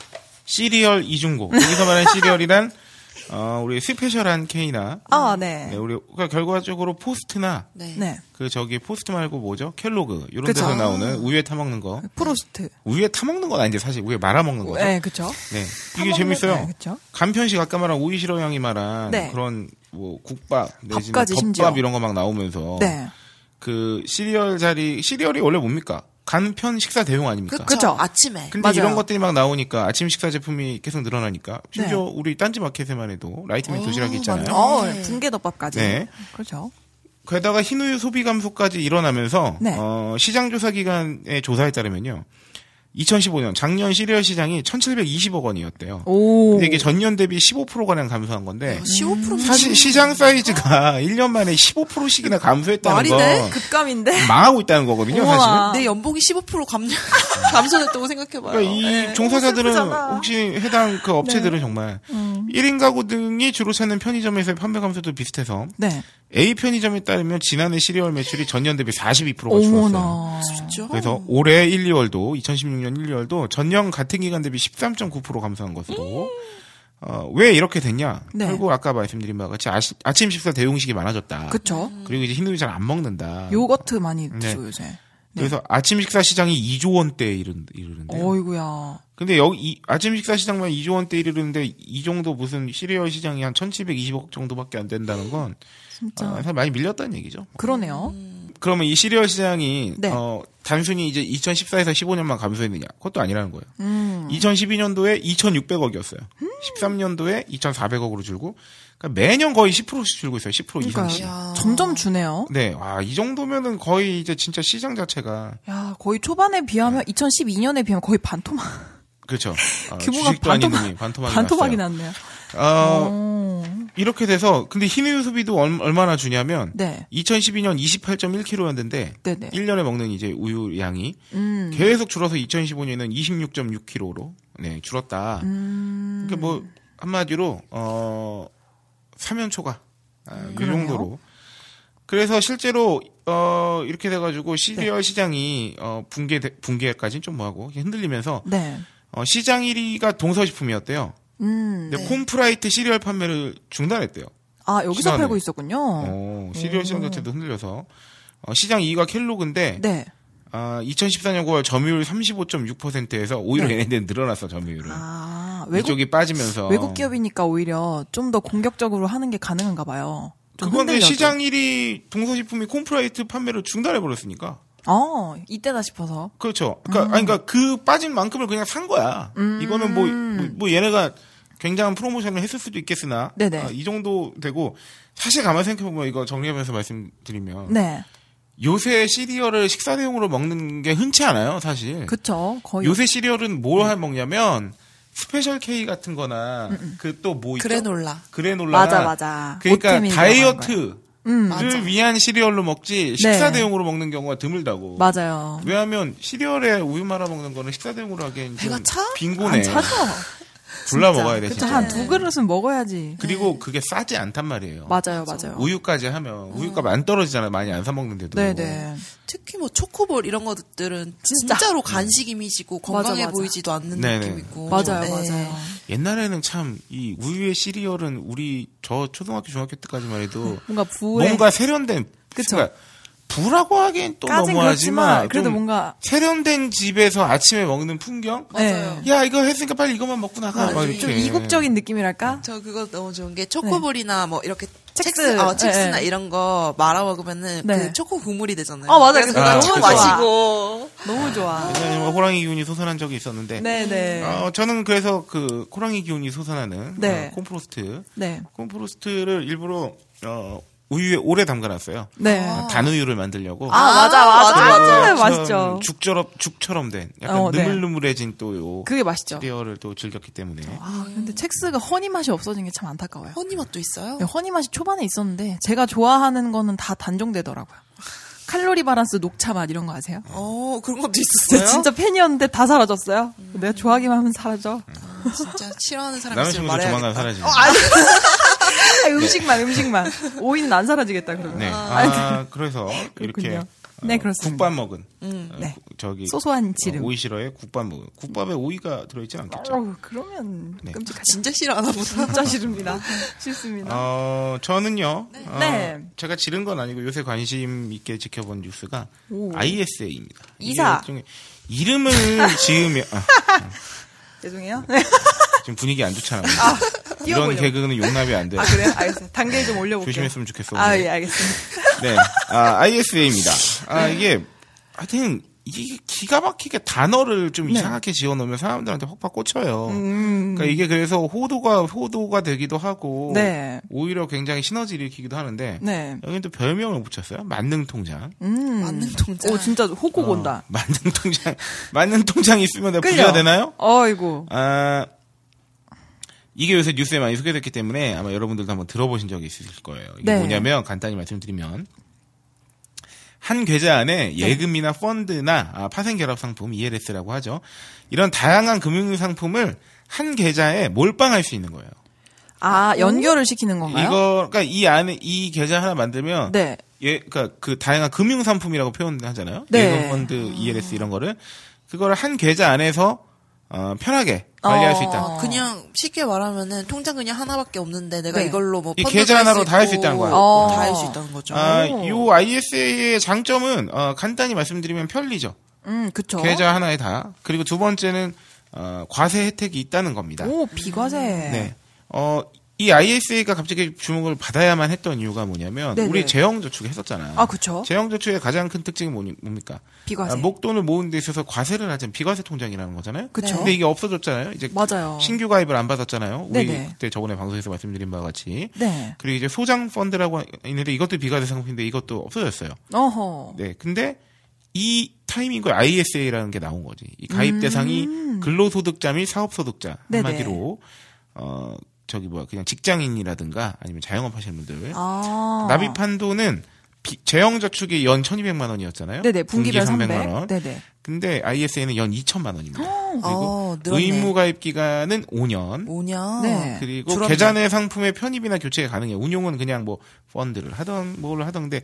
시리얼 이중고. 여기서 말하는 시리얼이란 어, 우리 스페셜한 K나 아, 네. 네, 우리 그러니까 결과적으로 포스트나 네. 네. 그 저기 포스트 말고 뭐죠? 켈로그 이런 그쵸. 데서 나오는 우유에 타 먹는 거. 프로스트. 우유에 타 먹는 건 아닌데 사실 우유에 말아 먹는 거죠. 네, 그쵸. 네. 이게 재밌어요. 네, 그쵸. 간편식 아까 말한 오이시러 형이 말한 네. 그런 뭐 국밥 내지는 밥까지 덮밥 심지어. 이런 거 막 나오면서 네. 그 시리얼 자리 시리얼이 원래 뭡니까? 간편 식사 대용 아닙니까? 그쵸. 아침에. 근데 맞아요. 이런 것들이 막 나오니까 아침 식사 제품이 계속 늘어나니까 심지어 우리 딴지 마켓에만 해도 라이트맨 어, 도시락이 있잖아요. 어, 네. 붕괴덮밥까지. 네. 그렇죠. 게다가 흰우유 소비 감소까지 일어나면서 네. 어, 시장 조사 기관의 조사에 따르면요. 2015년 작년 시리얼 시장이 1,720억 원이었대요. 오. 근데 이게 전년 대비 15%가량 감소한 건데 15% 사실 시장 사이즈가 1년 만에 15%씩이나 감소했다는 말이 건 돼? 급감인데? 망하고 있다는 거거든요, 어머나. 사실은. 내 연봉이 15% 감, 감소됐다고 생각해 봐요. 그러니까 이 네. 종사자들은. 혹시 해당 그 업체들은 정말 1인 가구 등이 주로 찾는 편의점에서의 판매 감소도 비슷해서 네. A 편의점에 따르면 지난해 시리얼 매출이 전년 대비 42%가 줄었어요. 어머나. 진짜? 그래서 올해 1, 2월도 2016년 1, 2월도 전년 같은 기간 대비 13.9% 감소한 것으로 어, 왜 이렇게 됐냐? 네. 결국 아까 말씀드린 바와 같이 아시- 아침 식사 대용식이 많아졌다. 그쵸. 그리고 이제 흰우유 잘안 먹는다. 요거트 많이 네. 드시고 요새. 그래서 아침 식사 시장이 2조 원대에 이르, 이르는데. 어이구야. 근데 여기 이 아침 식사 시장만 2조 원대 이르는데 이 정도 무슨 시리얼 시장이 한 1,720억 정도밖에 안 된다는 건 진짜. 어, 사실 많이 밀렸다는 얘기죠. 그러네요. 그러면 이 시리얼 시장이 네. 어, 단순히 이제 2014에서 15년만 감소했느냐? 그것도 아니라는 거예요. 음. 2012년도에 2,600억이었어요. 13년도에 2,400억으로 줄고 그러니까 매년 거의 10%씩 줄고 있어요. 10% 이상씩. 야. 점점 주네요. 네, 와, 이 정도면은 거의 이제 진짜 시장 자체가 야, 거의 초반에 비하면 2012년에 비하면 거의 반토막 그렇죠. 어, 규모가 반토막- 반토막이, 반토막이. 났네요. 어, 오. 이렇게 돼서 근데 흰우유 소비도 얼, 얼마나 주냐면 네. 2012년 28.1kg였는데 네네. 1년에 먹는 이제 우유 양이 음. 계속 줄어서 2015년에는 26.6kg로 네, 줄었다. 음. 그러니까 뭐 한마디로 어 사면 초과 아, 이 그러네요. 정도로. 그래서 실제로 어 이렇게 돼가지고 네. 시리얼 시장이 어 붕괴 붕괴까지는 좀 뭐하고 흔들리면서 네. 어 시장 1위가 음. 동서식품이었대요. 근데 콘푸라이트 시리얼 판매를 중단했대요. 아, 여기서 시간에. 팔고 있었군요. 어, 시리얼 시장 자체도 흔들려서 어, 시장 2위가 켈로그인데 네. 아, 2014년 9월 점유율 35.6%에서 오히려 네. 얘네들은 늘어났어 점유율은. 아, 외국 이쪽이 빠지면서 외국 기업이니까 오히려 좀 더 공격적으로 하는 게 가능한가 봐요. 좀 그건데. 시장 1위 동서식품이 콘푸라이트 판매를 중단해 버렸으니까. 어, 이때다 싶어서. 그렇죠. 그러니까 아니 그러니까 그 빠진 만큼을 그냥 산 거야. 이거는 뭐, 뭐, 뭐 얘네가 굉장한 프로모션을 했을 수도 있겠으나 네네. 아, 이 정도 되고 사실 가만 생각해 보면 이거 정리하면서 말씀드리면 네. 요새 시리얼을 식사 대용으로 먹는 게 흔치 않아요, 사실. 그쵸. 거의. 요새 시리얼은 뭘 먹냐면 스페셜 K 같은 거나 그 또 뭐 있죠? 그래놀라. 그래놀라. 맞아, 맞아. 그러니까 다이어트 를 음. 위한 시리얼로 먹지 식사 네. 대용으로 먹는 경우가 드물다고. 맞아요. 왜냐하면 시리얼에 우유 말아 먹는 거는 식사 대용으로 하기엔 좀 배가 차? 빈곤해. 안 차죠. 불러 먹어야 돼 그쵸. 진짜. 한 두 그릇은 먹어야지. 그리고 그게 싸지 않단 말이에요. 맞아요, 맞아요. 우유까지 하면 우유값 안 떨어지잖아요. 많이 안 사 먹는데도. 네네. 특히 뭐 초코볼 이런 것들은 진짜 로 간식 이미지고 건강해 맞아, 맞아. 보이지도 않는 네네. 느낌이고. 맞아요, 네. 맞아요. 옛날에는 참 이 우유의 시리얼은 우리 저 초등학교 중학교 때까지만 해도 뭔가 부에. 뭔가 세련된 그쵸. 그러니까 부라고 하기엔 또 너무하지만 그래도 좀 뭔가. 세련된 집에서 아침에 먹는 풍경 맞아요. 네. 야 이거 했으니까 빨리 이것만 먹고 나가 막 맞아요. 이렇게 좀 이국적인 느낌이랄까? 저 그거 너무 좋은 게 초코볼이나 뭐 이렇게 첵스. 첵스, 어, 첵스나 네. 이런 거 말아 먹으면 네. 그 초코 국물이 되잖아요. 어, 맞아요. 그래서 그거 너무. 마시고. 너무 좋아. 예전에 뭐 호랑이 기운이 솟아난 적이 있었는데 네네. 어, 저는 그래서 그 호랑이 기운이 솟아나는 네. 어, 콤프로스트 네. 콤프로스트를 일부러 어, 우유에 오래 담가놨어요. 네. 어, 단우유를 만들려고. 아, 맞아, 맞아. 맞아, 맞아. 네, 맛있죠. 죽처럼 죽처럼 된 약간 어, 네. 느물느물해진 또 요 그게 맛있죠. 시리얼을 또 즐겼기 때문에 아, 근데 첵스가 허니 맛이 없어진 게 참 안타까워요. 허니 맛도 있어요? 네, 허니 맛이 초반에 있었는데 제가 좋아하는 거는 다 단종되더라고요. 칼로리 바란스 녹차 맛 이런 거 아세요? 어, 그런 것도 제가 있었어요? 진짜 팬이었는데 다 사라졌어요. 내가 좋아하기만 하면 사라져. 진짜 싫어하는 사람 있으면 친구도 조만간. 사라지. 아, 음식만 음식만 오이는 안 사라지겠다 그러면. 네. 아, 그래서 이렇게. 어, 네, 그렇습니다. 국밥 먹은 음. 어, 네. 구- 저기 소소한 지름. 어, 오이 싫어에 국밥 먹은 국밥에 오이가 들어있진 않겠죠. 어우, 그러면 네. 끔찍하죠. 진짜 싫어하나 보다. 진짜 싫습니다. 싫습니다. 어, 저는요. 어, 네. 제가 지른 건 아니고 요새 관심 있게 지켜본 뉴스가 오. ISA입니다. 이사. 이름을 지으면 아, 죄송해요. 네. 지금 분위기 안 좋잖아요. 이런 띄워보려고. 개그는 용납이 안 돼. 아, 그래요? 알겠어요. 단계 좀 올려볼게요. 조심했으면 좋겠어. 아, 오늘. 예, 알겠습니다. 네. 아, ISA입니다. 아, 이게, 하여튼, 이게 기가 막히게 단어를 좀 이상하게 지어 놓으면 사람들한테 확확 꽂혀요. 네. 음. 그러니까 이게 그래서 호도가, 호도가 되기도 하고, 네. 오히려 굉장히 시너지를 일으키기도 하는데, 네. 여기 또 별명을 붙였어요. 만능 통장. 음. 만능 통장. 오, 진짜 호국 온다. 어, 만능 통장, 만능 통장이 있으면 내가. 부자 되나요? 어이구. 아, 이게 요새 뉴스에 많이 소개됐기 때문에 아마 여러분들도 한번 들어보신 적이 있으실 거예요. 이게 네. 뭐냐면 간단히 말씀드리면 한 계좌 안에 네. 예금이나 펀드나 아, 파생결합 상품 ELS라고 하죠. 이런 다양한 금융 상품을 한 계좌에 몰빵할 수 있는 거예요. 아, 연결을 시키는 건가요? 이거 그러니까 이 안에 이 계좌 하나 만들면 네. 예, 그러니까 그 다양한 금융 상품이라고 표현하잖아요. 네. 예금 펀드, ELS 이런 거를 그거를 한 계좌 안에서 어, 편하게 관리할 수 있다. 어, 그냥 쉽게 말하면은 통장 그냥 하나밖에 없는데 내가 네. 이걸로 뭐 이 계좌 하나로 다 할 수 있다는 거야. 어. 다할 수 있다는 거죠. 아, 요 ISA의 장점은 어, 간단히 말씀드리면 편리죠. 음, 그쵸. 계좌 하나에 다. 그리고 두 번째는 어, 과세 혜택이 있다는 겁니다. 오, 비과세. 네. 어, 이 ISA가 갑자기 주목을 받아야만 했던 이유가 뭐냐면 네네. 우리 재형 저축 했었잖아요. 아, 그쵸. 재형 저축의 가장 큰 특징이 뭡니까? 비과세. 아, 목돈을 모으는 데 있어서 과세를 하자면 비과세 통장이라는 거잖아요. 그쵸. 근데 이게 없어졌잖아요. 이제 맞아요. 신규 가입을 안 받았잖아요. 우리 네네. 그때 저번에 방송에서 말씀드린 바와 같이. 네. 그리고 이제 소장 펀드라고 있는데 이것도 비과세 상품인데 이것도 없어졌어요. 어허. 네. 근데 이 타이밍과 ISA라는 게 나온 거지. 이 가입 대상이 근로소득자 및 사업소득자 음. 한마디로 어 저기 뭐야 그냥 직장인이라든가 아니면 자영업 하시는 분들 아. 납입 한도는 비- 재형저축이 연 1,200만 원이었잖아요. 네네, 분기별 300. 300만 원. 네네. 근데 ISA는 연 2천만 원입니다. 그리고 어. 의무 가입 기간은 5년. 5년. 네. 그리고 줄었네. 계좌 내 상품의 편입이나 교체가 가능해요. 운용은 그냥 뭐 펀드를 하던 뭘 하던데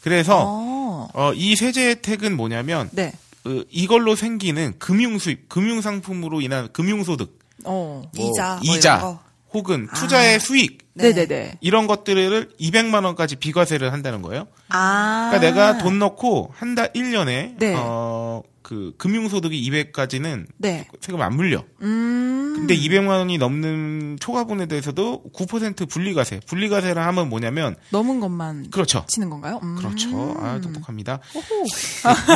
그래서 어. 어, 이 세제 혜택은 뭐냐면 네. 어, 이걸로 생기는 금융 수입, 금융 상품으로 인한 금융 소득, 어. 뭐 이자, 뭐 이자 거. 혹은 투자의 수익 네. 네네네. 이런 것들을 200만 원까지 비과세를 한다는 거예요. 아. 그러니까 내가 돈 넣고 한 달 1년에 네. 어, 그 금융 소득이 200까지는 네. 세금 안 물려. 음. 근데 200만 원이 넘는 초과분에 대해서도 9% 분리과세. 분리과세를 하면 뭐냐면 넘은 것만 그렇죠. 치는 건가요? 음. 그렇죠. 아, 똑똑합니다.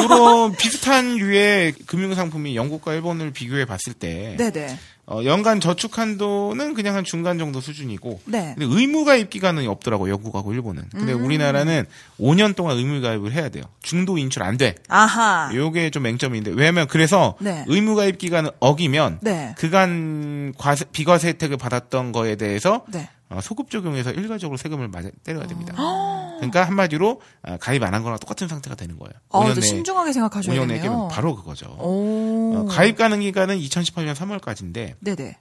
이런 비슷한 류의 금융 상품이 영국과 일본을 비교해 봤을 때, 네네. 어, 연간 저축 한도는 그냥 한 중간 정도 수준이고, 네. 근데 의무가입 기간은 없더라고요, 영국하고 일본은. 근데 음. 우리나라는 5년 동안 의무가입을 해야 돼요. 중도 인출 안 돼. 아하. 요게 좀 맹점인데, 왜냐면 그래서 네. 의무가입 기간을 어기면, 네. 그간 과세, 비과세 혜택을 받았던 거에 대해서 네. 어, 소급 적용해서 일괄적으로 세금을 맞아, 때려야 됩니다. 그러니까 한마디로 아, 가입 안 한 거랑 똑같은 상태가 되는 거예요. 아, 5년 또내 신중하게 생각하셔야 5년 되네요. 내게는 바로 그거죠. 오. 어, 가입 가능 기간은 2018년 3월까지인데 네네.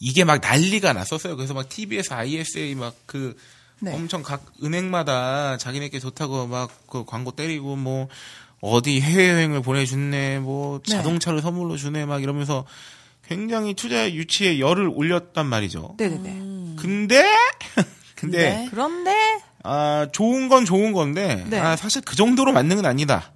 이게 막 난리가 났었어요. 그래서 막 TBS, ISA 막그 네. 엄청 각 은행마다 자기네께 좋다고 막 그 광고 때리고 뭐 어디 해외여행을 보내주네 뭐 네. 자동차를 선물로 주네 막 이러면서 굉장히 투자 유치에 열을 올렸단 말이죠. 네네네. 근데 근데 근데? 그런데 아 좋은 건 좋은 건데 네. 아, 사실 그 정도로 맞는 건 아니다.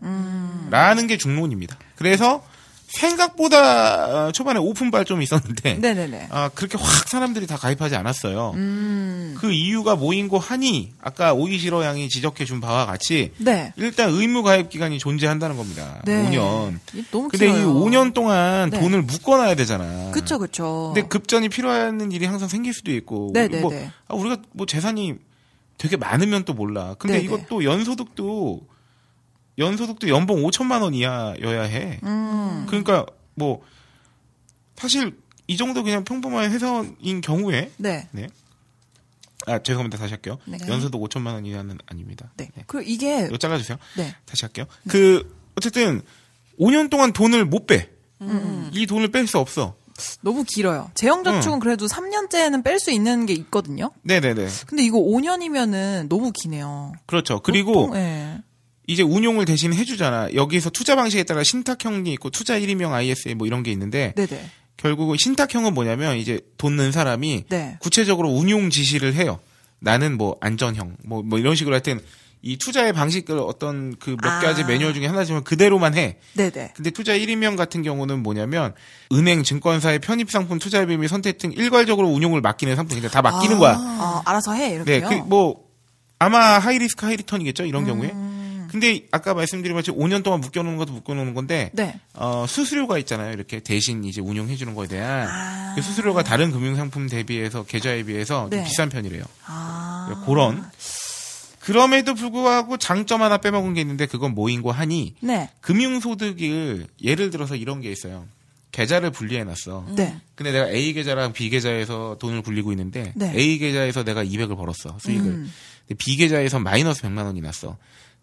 라는 게 중론입니다. 그래서 생각보다 어, 초반에 오픈발 좀 있었는데 네네네. 아, 그렇게 확 사람들이 다 가입하지 않았어요. 음. 그 이유가 뭐인고 하니 아까 오이시러 양이 지적해 준 바와 같이 네. 일단 의무 가입 기간이 존재한다는 겁니다. 네. 5년. 이 너무 근데 이 길어요. 5년 동안 네. 돈을 묶어놔야 되잖아. 그쵸. 근데 급전이 필요한 일이 항상 생길 수도 있고. 네네네. 뭐, 아, 우리가 뭐 재산이 되게 많으면 또 몰라. 근데 네네. 이것도 연소득도 연소득도 연봉 5천만 원 이하여야 해. 음. 그러니까 뭐 사실 이 정도 그냥 평범한 회사인 경우에 네. 네. 아 죄송합니다 다시 할게요. 네. 연소득 5천만 원 이하는 아닙니다. 네. 그리고 이게 이거 잘라주세요. 네. 다시 할게요. 그 어쨌든 5년 동안 돈을 못 빼. 음. 이 돈을 뺄 수 없어. 너무 길어요. 재형저축은 그래도 3년째는 뺄 수 있는 게 있거든요. 네네네. 근데 이거 5년이면은 너무 기네요. 그렇죠. 그리고 보통, 예. 이제 운용을 대신 해주잖아. 여기서 투자 방식에 따라 신탁형이 있고 투자 1인명 ISA 뭐 이런 게 있는데 네네. 결국 신탁형은 뭐냐면 이제 돈는 사람이 네. 구체적으로 운용 지시를 해요. 나는 뭐 안전형 뭐 뭐 이런 식으로 하여튼 이 투자의 방식을 어떤 그몇 아. 가지 매뉴얼 중에 하나지만 그대로만 해. 네네. 근데 투자일임형 같은 경우는 뭐냐면 은행, 증권사의 편입 상품, 투자 비율 선택 등 일괄적으로 운용을 맡기는 상품 그러니까 다 맡기는 거야. 아, 알아서 해 네, 이렇게요. 그뭐 아마 high risk high return이겠죠 이런 음. 경우에. 근데 아까 말씀드린 것처럼 5년 동안 묶여놓는 것도 묶여놓는 건데 네. 어, 수수료가 있잖아요. 이렇게 대신 이제 운용해 주는 거에 대한 아. 그 수수료가 다른 금융상품 대비해서 계좌에 비해서 좀 네. 비싼 편이래요. 아. 그런 그럼에도 불구하고 장점 하나 빼먹은 게 있는데 그건 뭐인고 하니 네. 금융소득을 예를 들어서 이런 게 있어요. 계좌를 분리해 놨어. 네. 근데 내가 A 계좌랑 B 계좌에서 돈을 굴리고 있는데 네. A 계좌에서 내가 200을 벌었어 수익을. 음. 근데 B 계좌에서 마이너스 100만 원이 났어.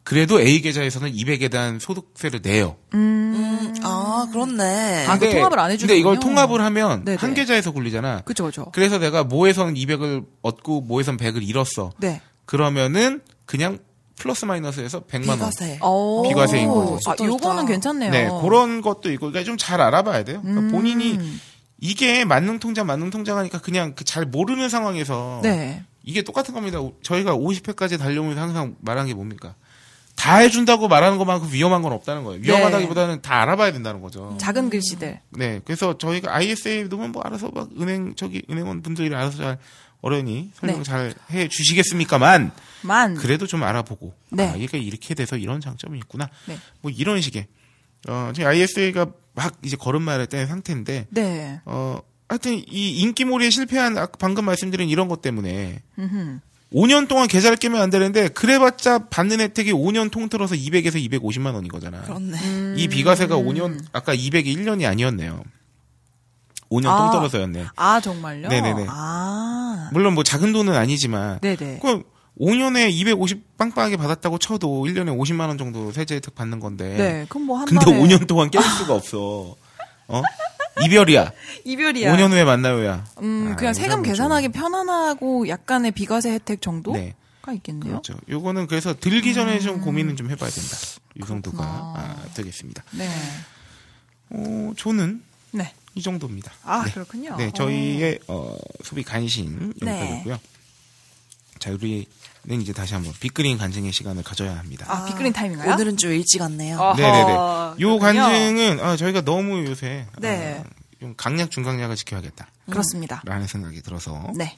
그래도 A 계좌에서는 200에 대한 소득세를 내요. 음, 아, 그렇네. 아, 그 통합을 안 해주는군요. 근데 이걸 통합을 하면 네네. 한 계좌에서 굴리잖아. 그쵸 그쵸. 그래서 내가 모에서는 200을 얻고 모에서는 100을 잃었어. 네. 그러면은 그냥 플러스 마이너스에서 100만 원. 비과세. 오. 비과세인 거죠. 아, 좋다, 요거는 좋다. 괜찮네요. 네, 그런 것도 있고, 그러니까 좀 잘 알아봐야 돼요. 그러니까 음. 본인이 이게 만능 통장, 만능 통장 하니까 그냥 그 잘 모르는 상황에서 네. 이게 똑같은 겁니다. 저희가 50회까지 달려오면서 항상 말한 게 뭡니까? 다 해준다고 말하는 것만큼 위험한 건 없다는 거예요. 위험하다기보다는 다 알아봐야 된다는 거죠. 작은 글씨들. 네, 그래서 저희가 ISA 넣으면 뭐 알아서 막 은행 저기 은행원 분들이 알아서 잘 어련히 설명 네. 잘해 주시겠습니까만 만. 그래도 좀 알아보고 네. 아 이게 이렇게 돼서 이런 장점이 있구나. 네. 뭐 이런 식의 어 저희 ISA가 막 이제 걸음마를 뗀 상태인데 네. 어 하여튼 이 인기몰이에 실패한 아까 방금 말씀드린 이런 것 때문에 음흠. 5년 동안 계좌를 깨면 안 되는데 그래봤자 받는 혜택이 5년 통틀어서 200에서 250만 원인 거잖아. 그렇네. 음. 이 비과세가 5년 아까 200이 1년이 아니었네요. 5년 아. 통틀어서였네. 아, 정말요? 네네네. 아. 물론 뭐 작은 돈은 아니지만 네네. 그 5년에 250 빵빵하게 받았다고 쳐도 1년에 50만 원 정도 세제 혜택 받는 건데. 네. 그럼 뭐한 근데 달에 5년 동안 깰 수가 없어. 어? 이별이야. 이별이야. 5년 후에 만나요야. 음, 아, 그냥 세금 계산하기 편안하고 약간의 비과세 혜택 정도가 네. 있겠네요. 그렇죠. 요거는 그래서 들기 전에 좀 고민은 좀 해봐야 된다. 이 정도가 그렇구나. 아, 되겠습니다. 네. 어, 저는 네. 이 정도입니다. 아, 네. 그렇군요. 네, 저희의 어, 소비 간신 네. 여기까지고요. 자, 우리는 이제 다시 한번 빅그린 간증의 시간을 가져야 합니다. 아, 빅그린 타임인가요? 오늘은 좀 일찍 왔네요. 어허, 네네네. 요 그렇군요. 간증은 아, 저희가 너무 요새 네. 어, 좀 강약 중강약을 지켜야겠다. 그렇습니다. 라는 생각이 들어서 네.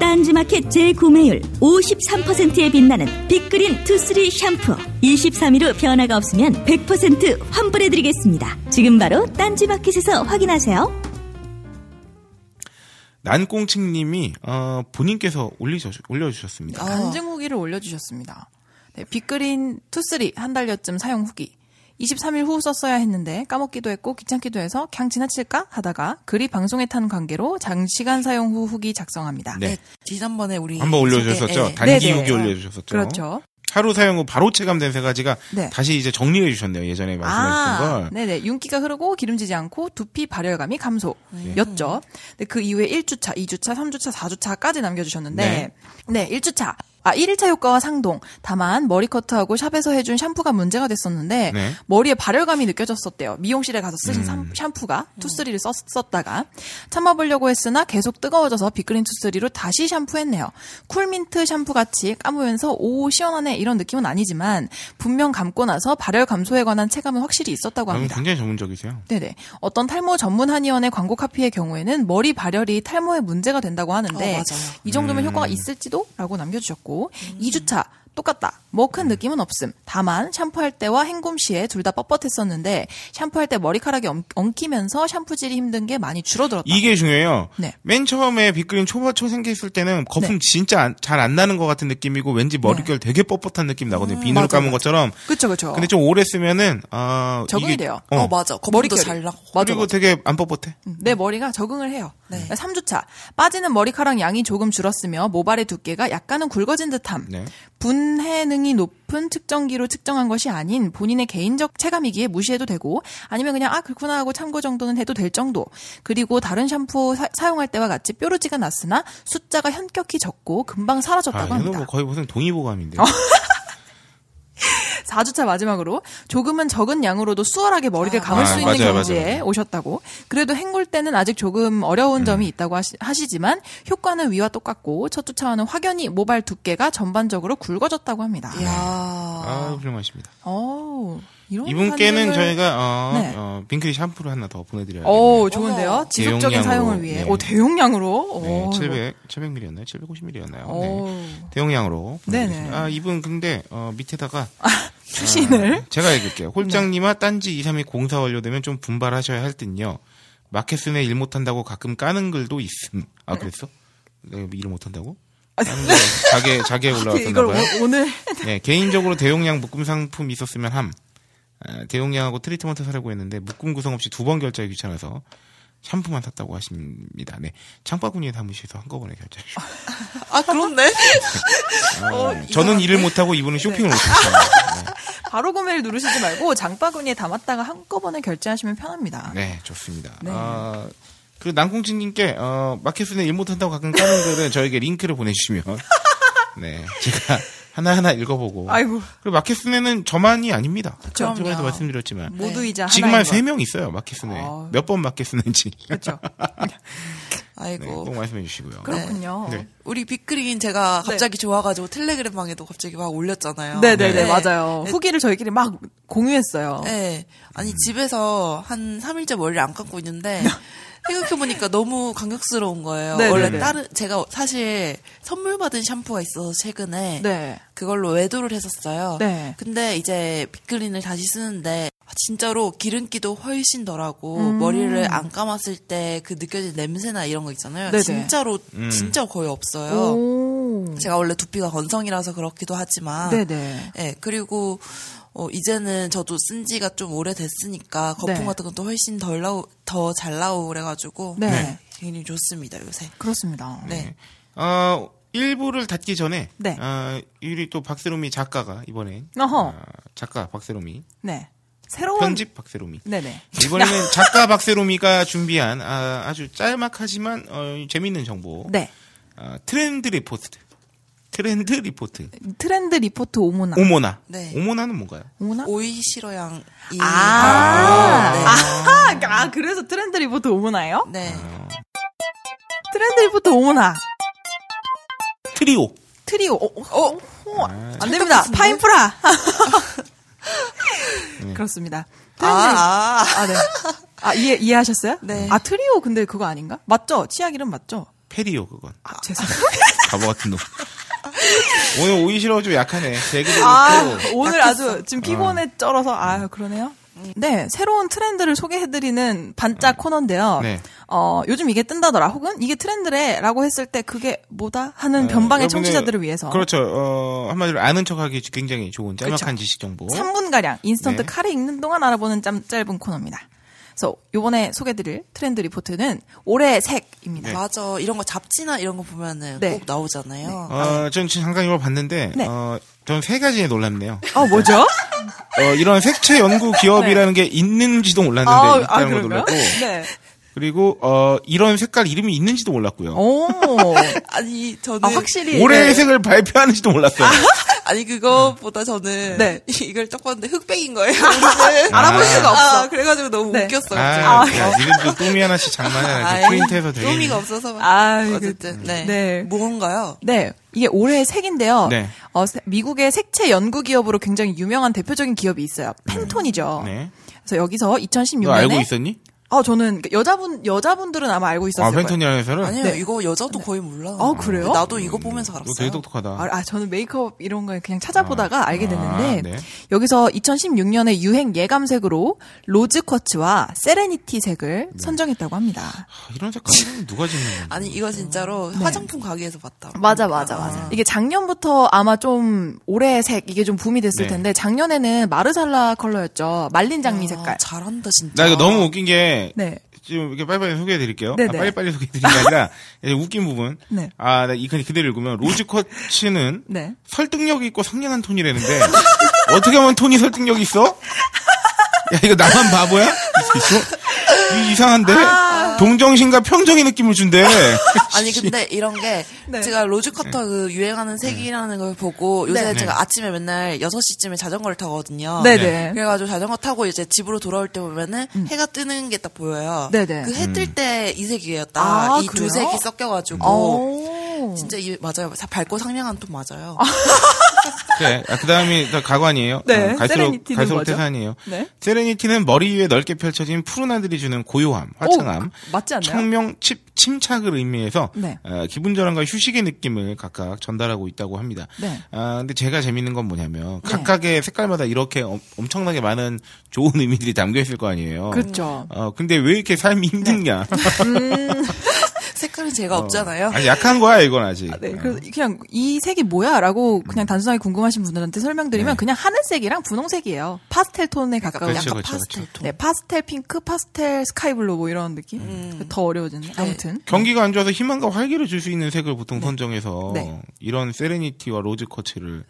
딴지마켓 재구매율 53%에 빛나는 빅그린 투쓰리 샴푸 23일 후 변화가 없으면 100% 환불해드리겠습니다. 지금 바로 딴지마켓에서 확인하세요. 난꽁칭님이 어, 본인께서 올리셔, 올려주셨습니다. 간증 후기를 올려주셨습니다. 네, 빅그린 투쓰리 한 달여쯤 사용 후기. 23일 후 썼어야 했는데 까먹기도 했고 귀찮기도 해서 그냥 지나칠까 하다가 글이 방송에 탄 관계로 장시간 사용 후 후기 작성합니다. 네. 지난번에 우리 한번 올려주셨었죠. 예. 단기 네네. 후기 올려주셨었죠. 그렇죠. 하루 사용 후 바로 체감된 세 가지가 네. 다시 이제 정리해 주셨네요. 예전에 말씀하셨던 아, 걸. 네네. 윤기가 흐르고 기름지지 않고 두피 발열감이 감소였죠. 근데 그 이후에 1주차, 2주차, 3주차, 4주차까지 남겨주셨는데, 네, 1주차. 아, 1일차 효과와 상동. 다만, 머리 커트하고 샵에서 해준 샴푸가 문제가 됐었는데, 네. 머리에 발열감이 느껴졌었대요. 미용실에 가서 쓰신 음. 샴- 샴푸가 투쓰리를 썼, 썼다가 참아보려고 했으나 계속 뜨거워져서 빅그린 two three로 다시 샴푸했네요. 쿨민트 샴푸 같이 감으면서 오 시원하네 이런 느낌은 아니지만 분명 감고 나서 발열 감소에 관한 체감은 확실히 있었다고 아, 합니다. 굉장히 전문적이세요. 네네. 어떤 탈모 전문 한의원의 광고 카피의 경우에는 머리 발열이 탈모에 문제가 된다고 하는데 어, 맞아요. 이 정도면 음. 효과가 있을지도? 라고 남겨주셨고 2주차 똑같다. 뭐 큰 느낌은 없음. 다만 샴푸할 때와 헹굼 시에 둘 다 뻣뻣했었는데 샴푸할 때 머리카락이 엉, 엉키면서 샴푸질이 힘든 게 많이 줄어들었다. 이게 중요해요. 네. 맨 처음에 빅그린 초바 초 생겼을 때는 거품 진짜 잘 안 나는 것 같은 느낌이고 왠지 머릿결 되게 뻣뻣한 느낌 나거든요. 비누를 음, 맞아, 감은 맞아. 것처럼. 그쵸 그쵸. 근데 좀 오래 쓰면은 어 적응이 이게- 돼요. 어, 어, 맞아. 머릿결이. 잘 나고. 맞아, 그리고 맞아. 되게 안 뻣뻣해. 음, 내 머리가 적응을 해요. 네. 3주차. 빠지는 머리카락 양이 조금 줄었으며 모발의 두께가 약간은 굵어진 듯함. 네. 분해능이 높은 측정기로 측정한 것이 아닌 본인의 개인적 체감이기에 무시해도 되고 아니면 그냥 아 그렇구나 하고 참고 정도는 해도 될 정도. 그리고 다른 샴푸 사, 용할 때와 같이 뾰루지가 났으나 숫자가 현격히 적고 금방 아, 사라졌다고 이거 합니다. 뭐 거의 무슨 동의보감인데. 4주차 마지막으로 조금은 적은 양으로도 수월하게 머리를 아, 감을 아, 수 있는 맞아요, 경지에 맞아요. 오셨다고. 그래도 헹굴 때는 아직 조금 어려운 점이 있다고 하시, 지만 효과는 위와 똑같고 첫 주차와는 확연히 모발 두께가 전반적으로 굵어졌다고 합니다. 이야. 아, 훌륭하십니다. 오, 이런 이분께는 반응을- 저희가 어, 네. 어, 빙크리 샴푸를 하나 더 오, 돼요. 좋은데요? 지속적인 대용량으로, 사용을 위해. 네. 오, 대용량으로? 네, 오, 700, 700ml였나요? 750ml였나요? 오. 네. 대용량으로. 네네. 아, 이분 근데 어, 밑에다가 추신을. 아, 제가 읽을게요. 홀장님아 딴지 2, 3이 공사 완료되면 좀 분발하셔야 할 듯요. 마켓슨에 일 못한다고 가끔 까는 글도 있음. 아 그랬어? 내가 일 못한다고? 하는데 자기에 자기에 올라왔었나 아, 이걸 봐요. 오, 늘 네, 개인적으로 대용량 묶음 상품 있었으면 함. 아, 대용량하고 트리트먼트 사려고 했는데 묶음 구성 없이 두 번 결제하기 귀찮아서 샴푸만 샀다고 하십니다. 네, 창바구니에 담으셔서 한꺼번에 결제해 주시고. 아, 그렇네. 아, 저는 일을 못하고 이분은 쇼핑을 네. 못했어요. 바로 구매를 누르시지 말고 장바구니에 담았다가 한꺼번에 결제하시면 편합니다. 네, 좋습니다. 네. 아, 그 남콩진님께 어, 마켓순에 일 못한다고 가끔 까는 글은 저에게 링크를 보내주시면 네 제가 하나하나 읽어보고 아이고 그리고 마켓순에는 저만이 아닙니다. 그럼요. 저번에도 말씀드렸지만 모두이자 지금 한세 것. 명 있어요 마켓순에 아. 몇번 마켓순인지 그렇죠. 네, 아이고. 꼭 말씀해 주시고요. 그렇군요. 네. 우리 빅그린 제가 갑자기 좋아가지고 텔레그램 방에도 갑자기 막 올렸잖아요. 네네네 네. 맞아요. 네. 후기를 저희끼리 막 공유했어요. 네. 아니, 집에서 한 3일째 머리를 안 감고 있는데, 생각해보니까 너무 감격스러운 거예요. 네네네. 원래 다른, 제가 사실 선물 받은 샴푸가 있어서 최근에 네. 그걸로 외도를 했었어요. 네. 근데 이제 빅그린을 다시 쓰는데, 진짜로 기름기도 훨씬 덜하고, 음. 머리를 안 감았을 때 그 느껴진 냄새나 이런 거 있잖아요. 네네. 진짜로, 음. 진짜 거의 없어요. 오. 제가 원래 두피가 건성이라서 그렇기도 하지만, 네네. 예, 그리고 어, 이제는 저도 쓴 지가 좀 오래됐으니까 거품 네. 같은 것도 훨씬 덜 나오, 더 잘 나오고 그래가지고 네. 네, 굉장히 좋습니다 요새. 그렇습니다. 네. 어, 1부를 닫기 전에 네. 어, 우리 또 박세롬이 작가가 이번에 어허. 아, 작가 박세롬이 네. 새로운 편집 박세롬이 네네. 이번에는 작가 박세롬이가 준비한 아, 아주 짤막하지만 어, 재밌는 정보 네. 아, 트렌드 리포트 트렌드 리포트 트렌드 리포트 오모나. 오모나 네. 오모나는 뭔가요? 오모나? 오이 시러양이 아, 네. 아하, 아, 그래서 트렌드 리포트 오모나예요? 네. 트렌드 리포트 오모나. 트리오 트리오. 어, 어, 어, 아, 안 됩니다. 파인프라. 네. 그렇습니다. 아, 트렌드 아, 아, 네. 아, 이해, 이해하셨어요? 네. 아, 트리오 근데 그거 아닌가? 맞죠? 치약 이름 맞죠? 페리오 그건 아, 죄송해요. 바보 같은 놈 오늘 오이 싫어 좀 약하네 개그도 아, 오늘 아주 지금 피곤에 쩔어서, 아 그러네요. 네, 새로운 트렌드를 소개해드리는 반짝 코너인데요. 네. 어, 요즘 이게 뜬다더라, 혹은 이게 트렌드래, 라고 했을 때 그게 뭐다? 하는 변방의 어, 청취자들을 위해서. 그렇죠 어, 한마디로 아는 척하기 굉장히 좋은 짤막한 지식 정보 3분가량 인스턴트 네. 칼을 읽는 동안 알아보는 짬, 짧은 코너입니다. 그래서 요번에 소개드릴 트렌드 리포트는 올해의 색입니다. 맞아. 이런 거 잡지나 이런 거 보면은 네. 꼭 나오잖아요. 어, 전 지금 잠깐 이걸 봤는데 네. 어, 전 세 가지에 놀랐네요 어, 뭐죠? 어, 이런 색채 연구 기업이라는 게 있는지도 몰랐는데 아, 있다는 아? 놀랐고 네. 그리고 어, 이런 색깔 이름이 있는지도 몰랐고요 오. 아니 저는 아, 확실히. 올해의 네. 색을 발표하는지도 몰랐어요 아니 그거보다 저는 네. 이걸 딱 봤는데 흑백인 거예요. 오늘. 알아볼 수가 없어. 아, 그래가지고 너무 네. 웃겼어요. 아. 야, 니들도 똥이 하나씩 장난해 아이, 이렇게 프린트해서 되게 의미가 없어서. 아, 어쨌든 네. 네. 뭔가요? 네. 이게 올해의 색인데요. 네. 어, 세- 미국의 색채 연구 기업으로 굉장히 유명한 대표적인 기업이 있어요. 팬톤이죠. 네. 그래서 여기서 2016년에 너 알고 있었니? 아, 저는 그 여자분 여자분들은 아마 알고 있었을 아 거예요. 팬톤이라는 회사를? 아니요, 네. 이거 여자도 거의 몰라. 아, 그래요? 나도 이거 보면서 너 알았어요. 되게 똑똑하다 아, 아, 저는 메이크업 이런 거 그냥 찾아보다가 알게 됐는데 아, 네. 여기서 2016년에 유행 예감색으로 Rose Quartz와 Serenity 색을 선정했다고 합니다. 아, 이런 색깔은 누가 짓는 건지 아니, 이거 진짜로 화장품 가게에서 봤다. 맞아, 맞아, 맞아. 이게 작년부터 아마 좀 올해 색 이게 좀 붐이 됐을 네. 텐데 작년에는 Marsala 컬러였죠. 말린 장미 색깔. 아, 잘한다, 진짜. 나 이거 너무 웃긴 게 네. 지금 이렇게 빨리빨리 소개해 드릴게요. 네네. 아, 빨리빨리 소개해 드리는 게 아니라 웃긴 부분. 네. 아, 나 이거 그대로 읽으면 Rose Quartz는 네. 설득력 있고 상냥한 톤이라는데 어떻게 하면 톤이 설득력 있어? 야 이거 나만 바보야? 이상한데 아. 동정심과 평정의 느낌을 준대. 아니 근데 이런 게 네. 제가 rose quartz 그 유행하는 색이라는 걸 보고 요새 네. 제가 아침에 맨날 6시쯤에 자전거를 타거든요. 네네. 그래가지고 자전거 타고 이제 집으로 돌아올 때 보면은 해가 뜨는 게 딱 보여요. 음. 네네. 그 해 뜰 때 이 색이에요. 딱 아, 이두 그래요? 색이 섞여가지고 오. 진짜 이 맞아요. 사- 밝고 상냥한 톤 맞아요. 아, 그 다음이 가관이에요. 네, 어, 갈수록 세레니티는 갈수록? 태산이에요. 네. 세레니티는 머리 위에 넓게 펼쳐진 푸른 하늘이 주는 고요함, 화창함, 오, 맞지 않나요? 청명, 침, 침착을 의미해서 네. 어, 기분 전환과 휴식의 느낌을 각각 전달하고 있다고 합니다. 네. 아, 근데 제가 재밌는 건 뭐냐면 각각의 색깔마다 이렇게 엄, 엄청나게 많은 좋은 의미들이 담겨 있을 거 아니에요. 그렇죠. 어, 근데 왜 이렇게 삶이 힘드냐? 음. 색깔은 제가 없잖아요. 아니 약한 거야 이건 아직. 네, 그래서 그냥 이 색이 뭐야 라고 그냥 단순하게 궁금하신 분들한테 설명드리면 네. 그냥 하늘색이랑 분홍색이에요. 파스텔 톤에 가까운 그렇죠, 약간 그렇죠, 파스텔 그렇죠. 톤. 네, 파스텔 핑크, 파스텔 sky blue 뭐 이런 느낌. 더 어려워지네. 아무튼. 경기가 안 좋아서 희망과 활기를 줄 수 있는 색을 보통 선정해서 네. 이런 serenity와 rose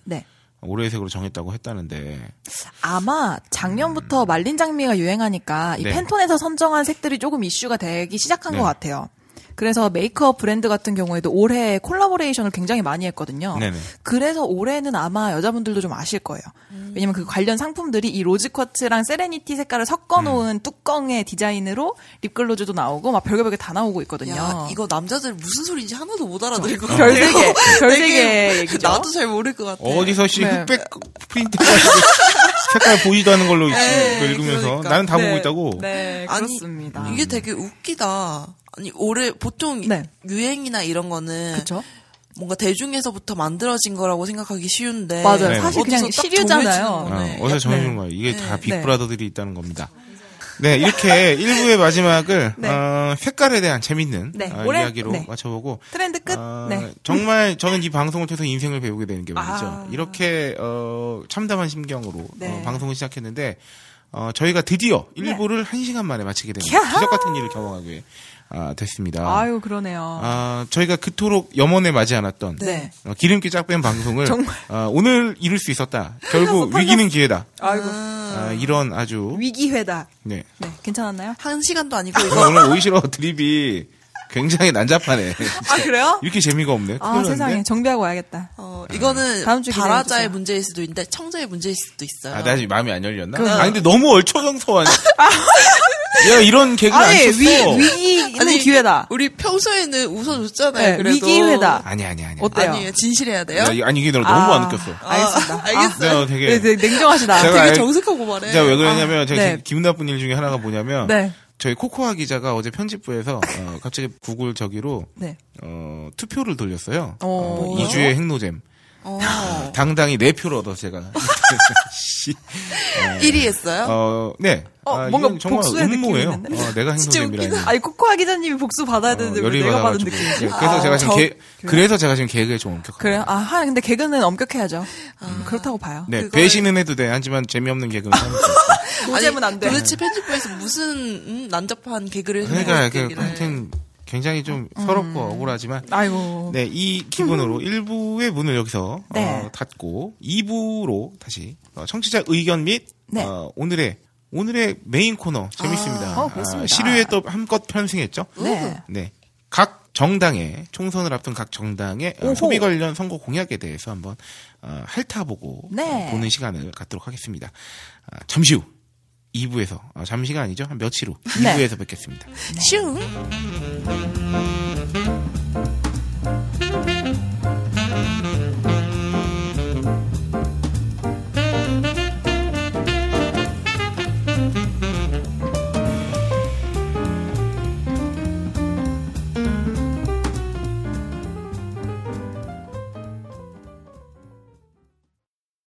네. 올해의 색으로 정했다고 했다는데 아마 작년부터 말린 장미가 유행하니까 이 네. 팬톤에서 선정한 색들이 조금 이슈가 되기 시작한 네. 것 같아요. 그래서 메이크업 브랜드 같은 경우에도 올해 collaboration을 굉장히 많이 했거든요. 네네. 그래서 올해는 아마 여자분들도 좀 아실 거예요. 왜냐면 그 관련 상품들이 이 rose quartz랑 serenity 색깔을 섞어놓은 음. 뚜껑의 디자인으로 lip gloss도 나오고 막 별게 별게 다 나오고 있거든요. 야, 이거 남자들 무슨 소리인지 하나도 못 알아들을 것 같아요. 별세계, 별세계 되게 얘기죠. 나도 잘 모를 것 같아. 어디서 씨 네. 흑백 프린트 색깔 보이지도 않은 걸로 네, 그 읽으면서 그러니까. 나는 다 네, 보고 있다고. 네, 아니, 그렇습니다. 이게 되게 웃기다. 아니 올해 보통 네. 유행이나 이런 거는 그쵸? 뭔가 대중에서부터 만들어진 거라고 생각하기 쉬운데 맞아요. 네. 사실 그냥 시류잖아요. 어. 어디서 정해준 네. 거예요. 이게 다 네. 빅브라더들이 있다는 겁니다. 네, 이렇게 1부의 마지막을 네. 어, 색깔에 대한 재밌는 네, 어, 올해- 이야기로 네. 맞춰보고 트렌드 끝. 어, 네. 정말 저는 이 방송을 통해서 인생을 배우게 되는 게 말이죠. 아. 이렇게 어, 참담한 심경으로 네. 어, 방송을 시작했는데 어, 저희가 드디어 1부를 1시간 만에 마치게 되는 캬! 기적 같은 일을 경험하게 아, 됐습니다. 아유, 그러네요. 아, 저희가 그토록 염원에 맞지 않았던 네. 어, 기름기 쫙 뺀 방송을 정말. 어, 오늘 이룰 수 있었다. 결국 위기는 기회다. 아이고. 아, 이런 아주 위기회다. 네. 네, 괜찮았나요? 한 시간도 아니고 아, 이거 오늘 오이시러 드립이 굉장히 난잡하네. 아, 그래요? 이렇게 재미가 없네. 아, 세상에. 정비하고 와야겠다. 어, 이거는 다음 주 발화자의. 문제일 수도 있는데 청자의 문제일 수도 있어요. 아, 나 지금 마음이 안 열렸나? 그럼. 아, 근데 너무 얼초정서하네. 야, 이런 개그를 아니, 안 쳤어. 위, 위기는 아니, 기회다. 우리 평소에는 웃어줬잖아요. 네, 그래도 위기회다. 아니, 아니, 아니. 어때요? 아니에요. 진실해야 돼요. 야, 아니, 이게 너무 아, 안 느꼈어. 알겠습니다. 아, 알겠어요. 내가 되게. 네, 되게 냉정하시다. 제가 되게 알- 정색하고 말해. 제가 왜 그러냐면, 제가 네. 기분 나쁜 일 중에 하나가 뭐냐면, 네. 저희 코코아 기자가 어제 편집부에서 어, 갑자기 구글 저기로 네. 어, 투표를 돌렸어요. 어. 어, 이주의 핵노잼. 어. 당당히 네 표를 얻어 제가. 씨. 1위 했어요? 어, 네. 어, 아, 뭔가 정말 복수의 느낌이 음모예요. 어, 내가 했는데. 아니, 코코아 기자님이 복수 받아야 되는데 어, 왜 열이 내가 받은. 느낌이지? 예, 그래서 아, 제가 지금 저- 개, 그래서 제가 지금 개그에 좀 엄격한. 그래요? 아, 하, 근데 개그는 엄격해야죠. 음, 그렇다고 봐요. 네, 그걸- 배신은 해도 돼. 하지만 재미없는 개그는 수 없어. 노잼은 안 돼. 도대체 편집부에서 무슨 음, 난잡한 개그를 그러니까, 그, 하여튼, 굉장히 좀 서럽고 억울하지만. 아이고. 네, 이 기분으로 1부의 문을 여기서 네. 어, 닫고 2부로 다시 어, 청취자 의견 및 네. 어, 오늘의 오늘의 메인 코너 재밌습니다. 어, 그렇습니다. 시류에 또 한껏 편승했죠. 네. 네. 각 정당의 총선을 앞둔 각 정당의 어, 오호. 소비 관련 선거 공약에 대해서 한번 어, 핥아보고 네. 어, 보는 시간을 갖도록 하겠습니다. 아, 잠시 후 2부에서 어, 잠시가 아니죠 한 며칠 후 네. 2부에서 뵙겠습니다. 슝.